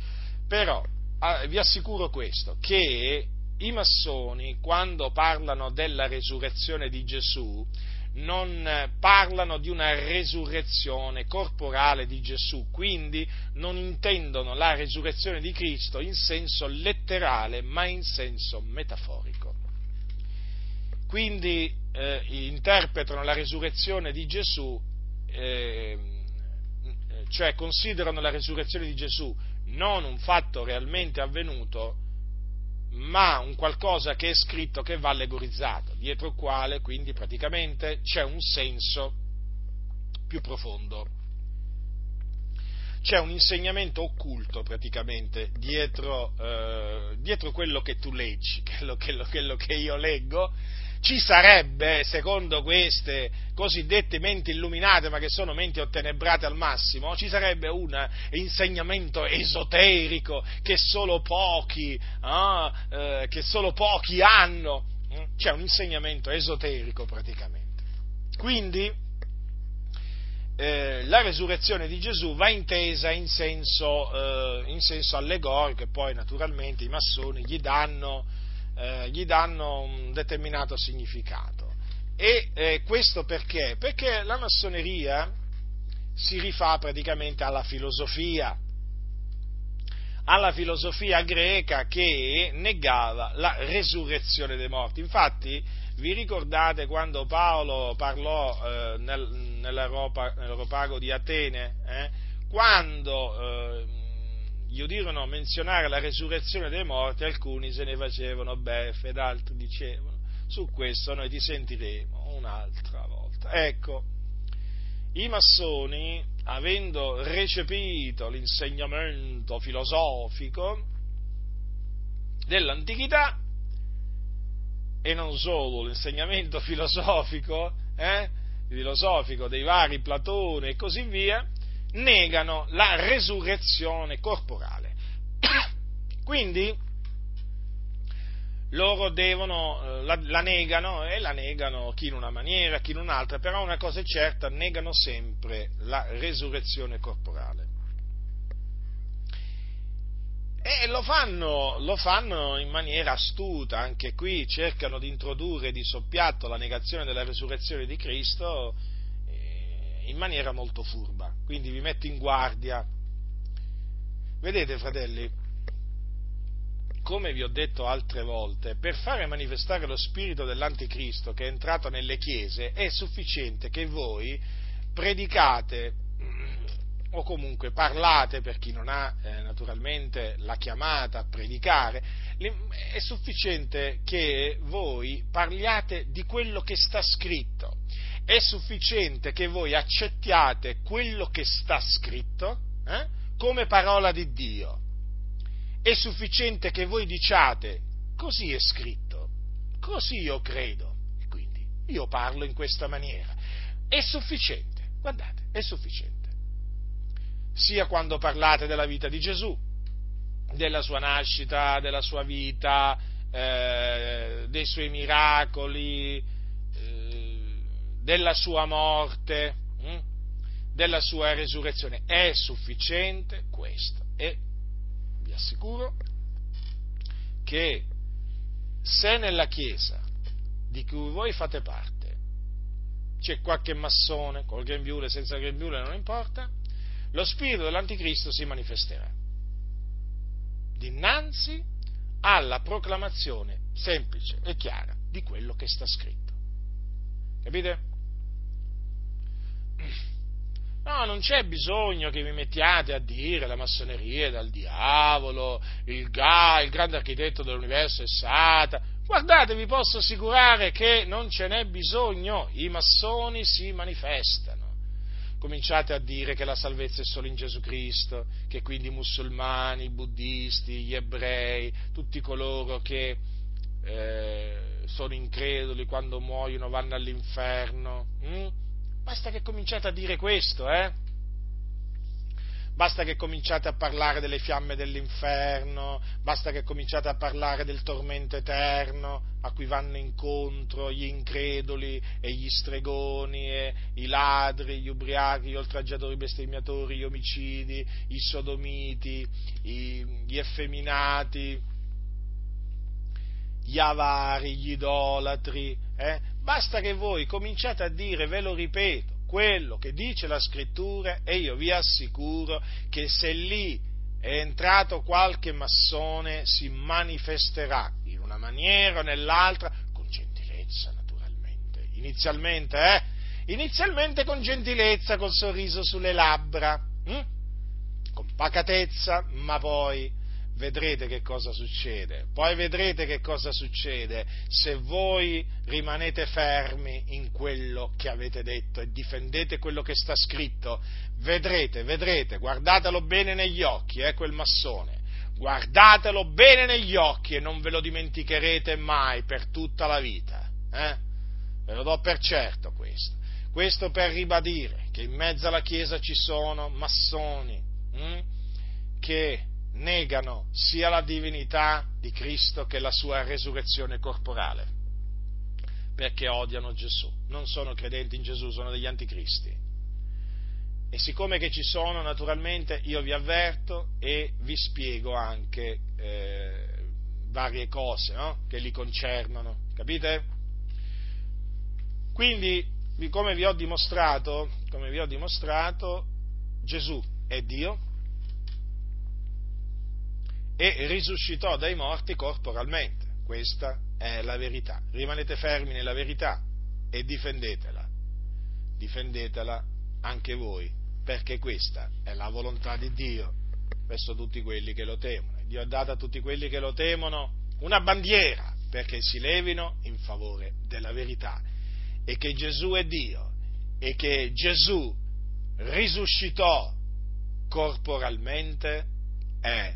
però eh, vi assicuro questo, che i massoni quando parlano della resurrezione di Gesù non parlano di una resurrezione corporale di Gesù, quindi non intendono la resurrezione di Cristo in senso letterale, ma in senso metaforico. Quindi eh, interpretano la resurrezione di Gesù, eh, cioè considerano la resurrezione di Gesù non un fatto realmente avvenuto, ma un qualcosa che è scritto che va allegorizzato, dietro il quale quindi praticamente c'è un senso più profondo. c'è un insegnamento occulto praticamente dietro, eh, dietro quello che tu leggi, quello, quello, quello che io leggo, ci sarebbe, secondo queste cosiddette menti illuminate, ma che sono menti ottenebrate al massimo, ci sarebbe un insegnamento esoterico che solo pochi, ah, eh, che solo pochi hanno. C'è un insegnamento esoterico praticamente. Quindi eh, la resurrezione di Gesù va intesa in senso, eh, in senso allegorico e poi naturalmente i massoni gli danno eh, gli danno un determinato significato. E eh, questo perché? Perché la massoneria si rifà praticamente alla filosofia, alla filosofia greca che negava la resurrezione dei morti. Infatti, vi ricordate quando Paolo parlò eh, nel, nell'Europago di Atene? Eh? Quando eh, gli udirono menzionare la resurrezione dei morti, alcuni se ne facevano beffe ed altri dicevano, su questo noi ti sentiremo un'altra volta. Ecco, i massoni, avendo recepito l'insegnamento filosofico dell'antichità, e non solo l'insegnamento filosofico, eh, filosofico dei vari Platone e così via, negano la resurrezione corporale. Quindi loro devono, eh, la, la, negano e la negano chi in una maniera, chi in un'altra, però una cosa è certa, negano sempre la resurrezione corporale. E lo fanno, lo fanno in maniera astuta, anche qui cercano di introdurre di soppiatto la negazione della resurrezione di Cristo in maniera molto furba. Quindi vi metto in guardia. Vedete, fratelli, come vi ho detto altre volte, per fare manifestare lo spirito dell'anticristo che è entrato nelle chiese è sufficiente che voi predicate o comunque parlate per chi non ha eh, naturalmente la chiamata a predicare, è sufficiente che voi parliate di quello che sta scritto è sufficiente che voi accettiate quello che sta scritto eh, come parola di Dio. È sufficiente che voi diciate così è scritto, così io credo e quindi io parlo in questa maniera. È sufficiente, guardate, è sufficiente. Sia quando parlate della vita di Gesù, della sua nascita, della sua vita, eh, dei suoi miracoli, della sua morte, hm? della sua resurrezione. È sufficiente questo e vi assicuro che se nella Chiesa di cui voi fate parte c'è qualche massone, col grembiule, senza grembiule, non importa, lo spirito dell'anticristo si manifesterà dinanzi alla proclamazione semplice e chiara di quello che sta scritto. Capite? No, non c'è bisogno che vi mettiate a dire la massoneria è dal diavolo, il, Ga, il grande architetto dell'universo è Satana. Guardate, vi posso assicurare che non ce n'è bisogno, i massoni si manifestano. Cominciate a dire che la salvezza è solo in Gesù Cristo, che quindi i musulmani, i buddisti, gli ebrei, tutti coloro che eh, sono increduli quando muoiono vanno all'inferno. Hm? Basta che cominciate a dire questo, eh? Basta che cominciate a parlare delle fiamme dell'inferno, basta che cominciate a parlare del tormento eterno a cui vanno incontro gli increduli e gli stregoni, e i ladri, gli ubriachi, gli oltraggiatori, i bestemmiatori, gli omicidi, i sodomiti, gli effeminati, gli avari, gli idolatri, eh? Basta che voi cominciate a dire, ve lo ripeto, quello che dice la scrittura e io vi assicuro che se lì è entrato qualche massone si manifesterà in una maniera o nell'altra, con gentilezza naturalmente, inizialmente, eh? Inizialmente con gentilezza, col sorriso sulle labbra, hm? con pacatezza, ma poi vedrete che cosa succede. Poi vedrete che cosa succede se voi rimanete fermi in quello che avete detto e difendete quello che sta scritto. Vedrete, vedrete, guardatelo bene negli occhi, eh, quel massone. Guardatelo bene negli occhi e non ve lo dimenticherete mai per tutta la vita. Eh? Ve lo do per certo questo. Questo per ribadire che in mezzo alla Chiesa ci sono massoni hm, che negano sia la divinità di Cristo che la sua resurrezione corporale, perché odiano Gesù, non sono credenti in Gesù, sono degli anticristi. E siccome che ci sono, naturalmente io vi avverto e vi spiego anche eh, varie cose no? che li concernono, capite? Quindi, come vi ho dimostrato, come vi ho dimostrato Gesù è Dio, e risuscitò dai morti corporalmente. Questa è la verità. Rimanete fermi nella verità e difendetela. Difendetela anche voi, perché questa è la volontà di Dio verso tutti quelli che lo temono. Dio ha dato a tutti quelli che lo temono una bandiera perché si levino in favore della verità e che Gesù è Dio e che Gesù risuscitò corporalmente è